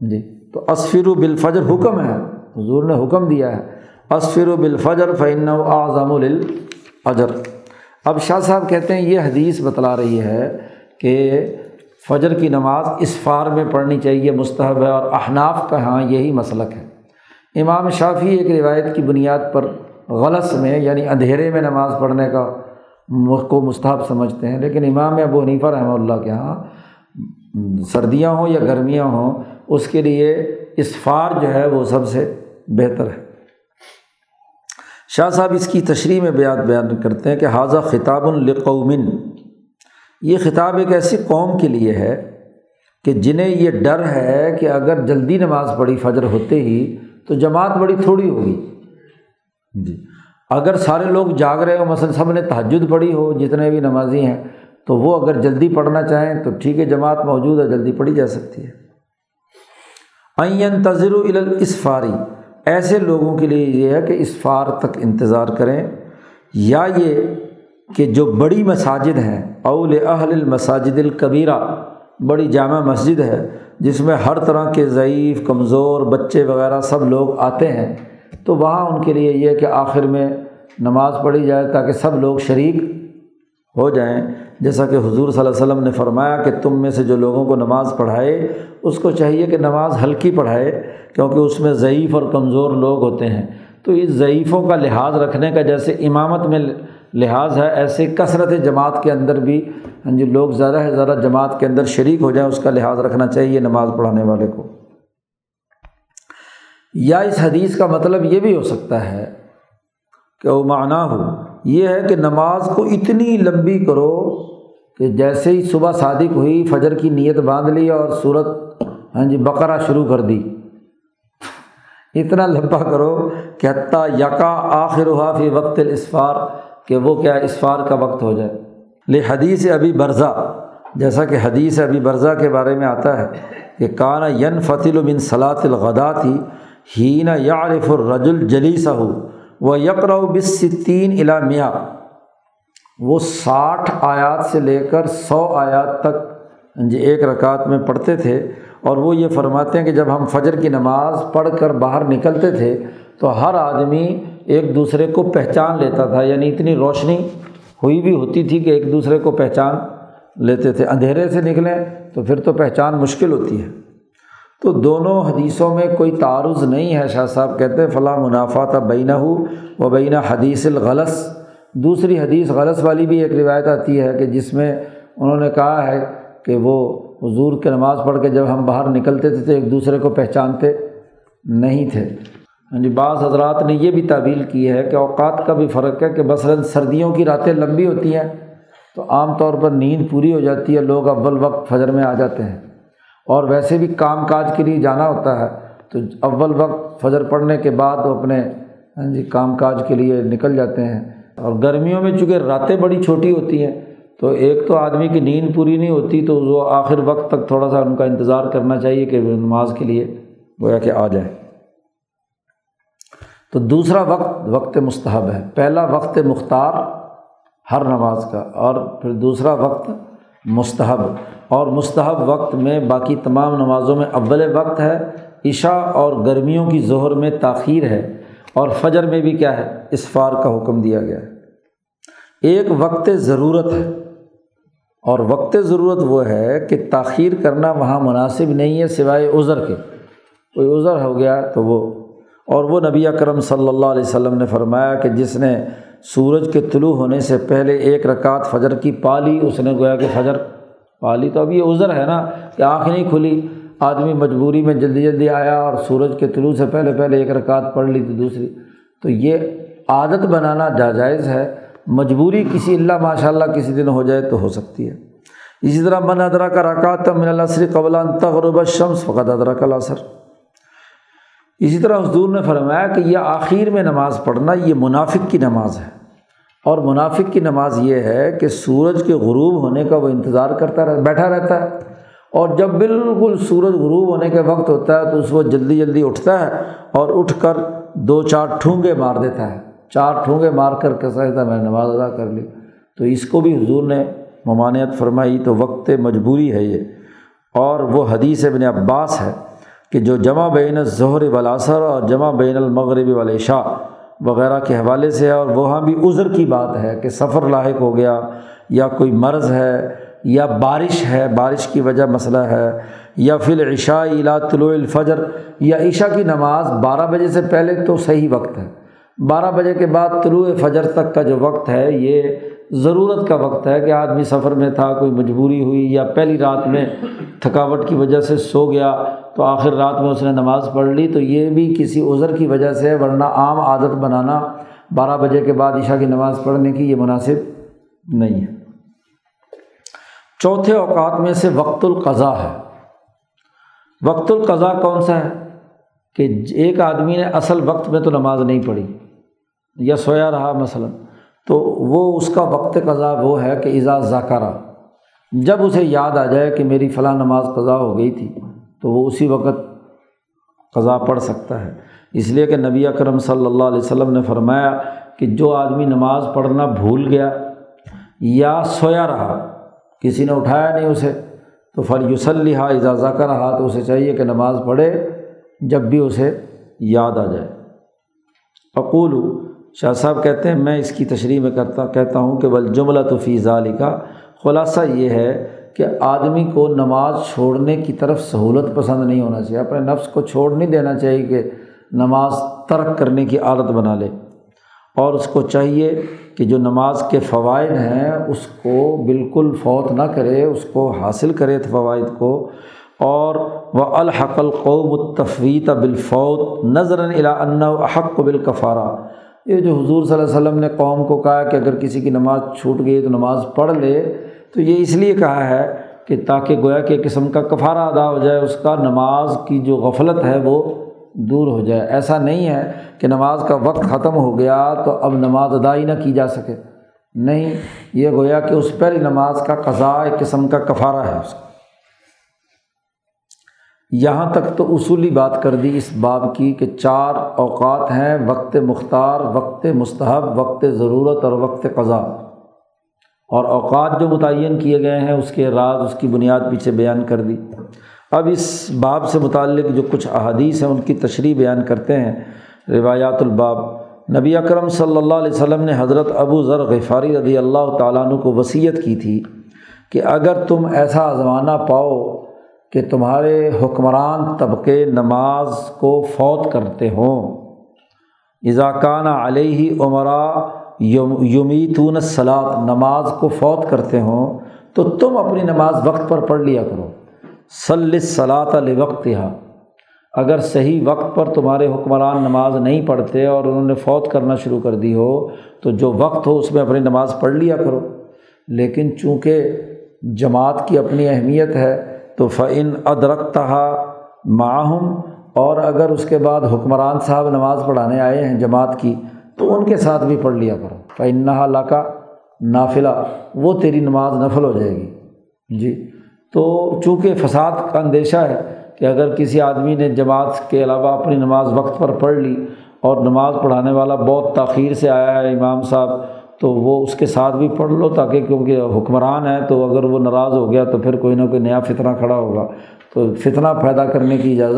جی تو اسفر و بالفجر حکم ہے۔ حضور نے حکم دیا ہے۔ اسفر و بالفجر فعن اعظم الاجر اب شاہ صاحب کہتے ہیں، یہ حدیث بتلا رہی ہے کہ فجر کی نماز اسفار میں پڑھنی چاہیے، مستحب ہے اور احناف کا ہاں یہی مسلک ہے۔ امام شافی ایک روایت کی بنیاد پر غلط میں یعنی اندھیرے میں نماز پڑھنے کا کو مستحب سمجھتے ہیں، لیکن امام ابو حنیفہ رحمہ اللہ کے یہاں سردیاں ہوں یا گرمیاں ہوں، اس کے لیے اسفار جو ہے وہ سب سے بہتر ہے۔ شاہ صاحب اس کی تشریح میں بیان بیان کرتے ہیں کہ حاضہ خطاب القومن یہ خطاب ایک ایسی قوم کے لیے ہے کہ جنہیں یہ ڈر ہے کہ اگر جلدی نماز پڑھی، فجر ہوتے ہی تو جماعت بڑی تھوڑی ہوگی۔ جی۔ اگر سارے لوگ جاگ رہے ہو مثلاً سب نے تحجد پڑھی ہو، جتنے بھی نمازی ہیں، تو وہ اگر جلدی پڑھنا چاہیں تو ٹھیک ہے، جماعت موجود ہے، جلدی پڑھی جا سکتی ہے۔ این تذر الاسفاری ایسے لوگوں کے لیے یہ ہے کہ اسفار تک انتظار کریں۔ یا یہ کہ جو بڑی مساجد ہیں، اول اہل المساجد الکبیرہ، بڑی جامع مسجد ہے، جس میں ہر طرح کے ضعیف، کمزور، بچے وغیرہ سب لوگ آتے ہیں، تو وہاں ان کے لیے یہ کہ آخر میں نماز پڑھی جائے تاکہ سب لوگ شریک ہو جائیں۔ جیسا کہ حضور صلی اللہ علیہ وسلم نے فرمایا کہ تم میں سے جو لوگوں کو نماز پڑھائے، اس کو چاہیے کہ نماز ہلکی پڑھائے، کیونکہ اس میں ضعیف اور کمزور لوگ ہوتے ہیں۔ تو اس ضعیفوں کا لحاظ رکھنے کا جیسے امامت میں لحاظ ہے، ایسے کثرت جماعت کے اندر بھی ہاں جی لوگ زیادہ سے زیادہ جماعت کے اندر شریک ہو جائیں، اس کا لحاظ رکھنا چاہیے نماز پڑھانے والے کو۔ یا اس حدیث کا مطلب یہ بھی ہو سکتا ہے کہ وہ معنی ہو، یہ ہے کہ نماز کو اتنی لمبی کرو کہ جیسے ہی صبح صادق ہوئی، فجر کی نیت باندھ لی اور صورت ہاں جی بقرہ شروع کر دی۔ اتنا لمبا کرو کہ حتیٰ یکا آخر ہوا فی وقت الاسفار۔ کہ وہ کیا اسفار کا وقت ہو جائے۔ لے حدیث ابھی برضا جیسا کہ حدیث ابھی برضا کے بارے میں آتا ہے کہ کانا ین فتل بن صلاۃ الغدا تھی یارف الرج الجلیسہ ہو وہ یکر بستین الا میاں وہ ساٹھ آیات سے لے کر سو آیات تک جی ایک رکعت میں پڑھتے تھے اور وہ یہ فرماتے ہیں کہ جب ہم فجر کی نماز پڑھ کر باہر نکلتے تھے تو ہر آدمی ایک دوسرے کو پہچان لیتا تھا یعنی اتنی روشنی ہوئی بھی ہوتی تھی کہ ایک دوسرے کو پہچان لیتے تھے۔ اندھیرے سے نکلیں تو پھر تو پہچان مشکل ہوتی ہے۔ تو دونوں حدیثوں میں کوئی تعارض نہیں ہے، شاہ صاحب کہتے ہیں فلاں منافع تھا بینہ ہو و بینہ حدیث الغلط دوسری حدیث غلط والی بھی ایک روایت آتی ہے کہ جس میں انہوں نے کہا ہے کہ وہ حضور کے نماز پڑھ کے جب ہم باہر نکلتے تھے تو ایک دوسرے کو پہچانتے نہیں تھے۔ ہاں جی بعض حضرات نے یہ بھی تعویل کی ہے کہ اوقات کا بھی فرق ہے کہ مثلاً سردیوں کی راتیں لمبی ہوتی ہیں تو عام طور پر نیند پوری ہو جاتی ہے، لوگ اول وقت فجر میں آ جاتے ہیں۔ اور ویسے بھی کام کاج کے لیے جانا ہوتا ہے تو اول وقت فجر پڑنے کے بعد وہ اپنے ہاں جی کام کاج کے لیے نکل جاتے ہیں۔ اور گرمیوں میں چونکہ راتیں بڑی چھوٹی ہوتی ہیں تو ایک تو آدمی کی نیند پوری نہیں ہوتی تو وہ آخر وقت تک تھوڑا سا ان کا انتظار کرنا چاہیے کہ نماز کے لیے گویا کہ آ جائے۔ تو دوسرا وقت وقت مستحب ہے۔ پہلا وقت مختار ہر نماز کا اور پھر دوسرا وقت مستحب۔ اور مستحب وقت میں باقی تمام نمازوں میں اول وقت ہے۔ عشاء اور گرمیوں کی ظہر میں تاخیر ہے۔ اور فجر میں بھی کیا ہے؟ اسفار کا حکم دیا گیا ہے۔ ایک وقت ضرورت ہے۔ اور وقت ضرورت وہ ہے کہ تاخیر کرنا وہاں مناسب نہیں ہے سوائے عذر کے۔ کوئی عذر ہو گیا تو وہ۔ اور وہ نبی اکرم صلی اللہ علیہ وسلم نے فرمایا کہ جس نے سورج کے طلوع ہونے سے پہلے ایک رکعت فجر کی پالی اس نے گویا کہ فجر پالی تو اب یہ عذر ہے نا کہ آنکھ نہیں کھلی۔ آدمی مجبوری میں جلدی جلدی آیا اور سورج کے طلوع سے پہلے پہلے ایک رکعت پڑھ لی تھی دوسری۔ تو یہ عادت بنانا جاجائز ہے۔ مجبوری کسی اللہ ماشاء اللہ کسی دن ہو جائے تو ہو سکتی ہے۔ اسی طرح من ادرا کا رکعت من اللہ صرف قبل تغرب شمس فقط ادرا کا اثر اسی طرح حضور نے فرمایا کہ یہ آخر میں نماز پڑھنا یہ منافق کی نماز ہے۔ اور منافق کی نماز یہ ہے کہ سورج کے غروب ہونے کا وہ انتظار کرتا رہ، بیٹھا رہتا ہے۔ اور جب بالکل سورج غروب ہونے کے وقت ہوتا ہے تو اس وقت جلدی جلدی اٹھتا ہے اور اٹھ کر دو چار ٹھونگے مار دیتا ہے۔ چار ٹھونگے مار کر کیسا ہے میں نماز ادا کر لی۔ تو اس کو بھی حضور نے ممانعت فرمائی۔ تو وقت مجبوری ہے یہ۔ اور وہ حدیث ابن عباس ہے کہ جو جمع بین ظہر ولاثر اور جمع بین المغربی والعشاء وغیرہ کے حوالے سے ہے، اور وہاں بھی عذر کی بات ہے کہ سفر لاحق ہو گیا، یا کوئی مرض ہے، یا بارش ہے، بارش کی وجہ مسئلہ ہے، یا پھر عشاء الا طلوع الفجر، یا عشاء کی نماز بارہ بجے سے پہلے تو صحیح وقت ہے۔ بارہ بجے کے بعد طلوع فجر تک کا جو وقت ہے، یہ ضرورت کا وقت ہے کہ آدمی سفر میں تھا، کوئی مجبوری ہوئی یا پہلی رات میں تھکاوٹ کی وجہ سے سو گیا تو آخر رات میں اس نے نماز پڑھ لی، تو یہ بھی کسی عذر کی وجہ سے ورنہ عام عادت بنانا بارہ بجے کے بعد عشاء کی نماز پڑھنے کی یہ مناسب نہیں ہے۔ چوتھے اوقات میں سے وقت القضاء ہے۔ وقت القضاء کون سا ہے؟ کہ ایک آدمی نے اصل وقت میں تو نماز نہیں پڑھی۔ یا سویا رہا مثلاً، تو وہ اس کا وقت قضا وہ ہے کہ اعزاز ذاکرہ جب اسے یاد آ جائے کہ میری فلاں نماز قضا ہو گئی تھی، تو وہ اسی وقت قضا پڑھ سکتا ہے۔ اس لیے کہ نبی اکرم صلی اللہ علیہ وسلم نے فرمایا کہ جو آدمی نماز پڑھنا بھول گیا یا سویا رہا، کسی نے اٹھایا نہیں اسے، تو فل یوسلیہ اجازہ کا رہا تو اسے چاہیے کہ نماز پڑھے جب بھی اسے یاد آ جائے۔ اقول شاہ صاحب کہتے ہیں، میں اس کی تشریح میں کرتا کہتا ہوں کہ بل جملہ تو فیض علی کا خلاصہ یہ ہے کہ آدمی کو نماز چھوڑنے کی طرف سہولت پسند نہیں ہونا چاہیے۔ اپنے نفس کو چھوڑ نہیں دینا چاہیے کہ نماز ترک کرنے کی عادت بنا لے۔ اور اس کو چاہیے کہ جو نماز کے فوائد ہیں، اس کو بالکل فوت نہ کرے، اس کو حاصل کرے فوائد کو۔ اور وہ الحق القوب التفویت بالفوت نظر ان احق و بالکفارہ یہ جو حضور صلی اللہ علیہ وسلم نے قوم کو کہا کہ اگر کسی کی نماز چھوٹ گئی تو نماز پڑھ لے، تو یہ اس لیے کہا ہے کہ تاکہ گویا کہ قسم کا کفارہ ادا ہو جائے، اس کا نماز کی جو غفلت ہے وہ دور ہو جائے۔ ایسا نہیں ہے کہ نماز کا وقت ختم ہو گیا تو اب نماز ادا ہی نہ کی جا سکے۔ نہیں، یہ گویا کہ اس پہلی نماز کا قضاء ایک قسم کا کفارہ ہے۔ اس کا یہاں تک تو اصولی بات کر دی اس باب کی کہ چار اوقات ہیں، وقت مختار، وقت مستحب، وقت ضرورت اور وقت قضا اور اوقات جو متعین کیے گئے ہیں، اس کے راز، اس کی بنیاد پیچھے بیان کر دی۔ اب اس باب سے متعلق جو کچھ احادیث ہیں، ان کی تشریح بیان کرتے ہیں۔ روایات الباب۔ نبی اکرم صلی اللہ علیہ وسلم نے حضرت ابو ذر غفاری رضی اللہ تعالیٰ عنہ کو وصیت کی تھی کہ اگر تم ایسا زمانہ پاؤ کہ تمہارے حکمران طبقے نماز کو فوت کرتے ہوں۔ اضاکان علیہ عمرا یمیتون سلاد نماز کو فوت کرتے ہوں تو تم اپنی نماز وقت پر پڑھ لیا کرو۔ صلی صلاۃ وقت یہاں اگر صحیح وقت پر تمہارے حکمران نماز نہیں پڑھتے اور انہوں نے فوت کرنا شروع کر دی ہو، تو جو وقت ہو اس میں اپنی نماز پڑھ لیا کرو۔ لیکن چونکہ جماعت کی اپنی اہمیت ہے تو فعن ادرکتہ معاہم اور اگر اس کے بعد حکمران صاحب نماز پڑھانے آئے ہیں جماعت کی، تو ان کے ساتھ بھی پڑھ لیا کرو۔ فعن کا نافلہ وہ تیری نماز نفل ہو جائے گی۔ جی تو چونکہ فساد کا اندیشہ ہے کہ اگر کسی آدمی نے جماعت کے علاوہ اپنی نماز وقت پر پڑھ لی اور نماز پڑھانے والا بہت تاخیر سے آیا ہے، امام صاحب تو وہ اس کے ساتھ بھی پڑھ لو تاکہ کیونکہ حکمران ہے، تو اگر وہ ناراض ہو گیا تو پھر کوئی نہ کوئی نیا فتنہ کھڑا ہوگا۔ تو فتنہ پیدا کرنے کی اجازت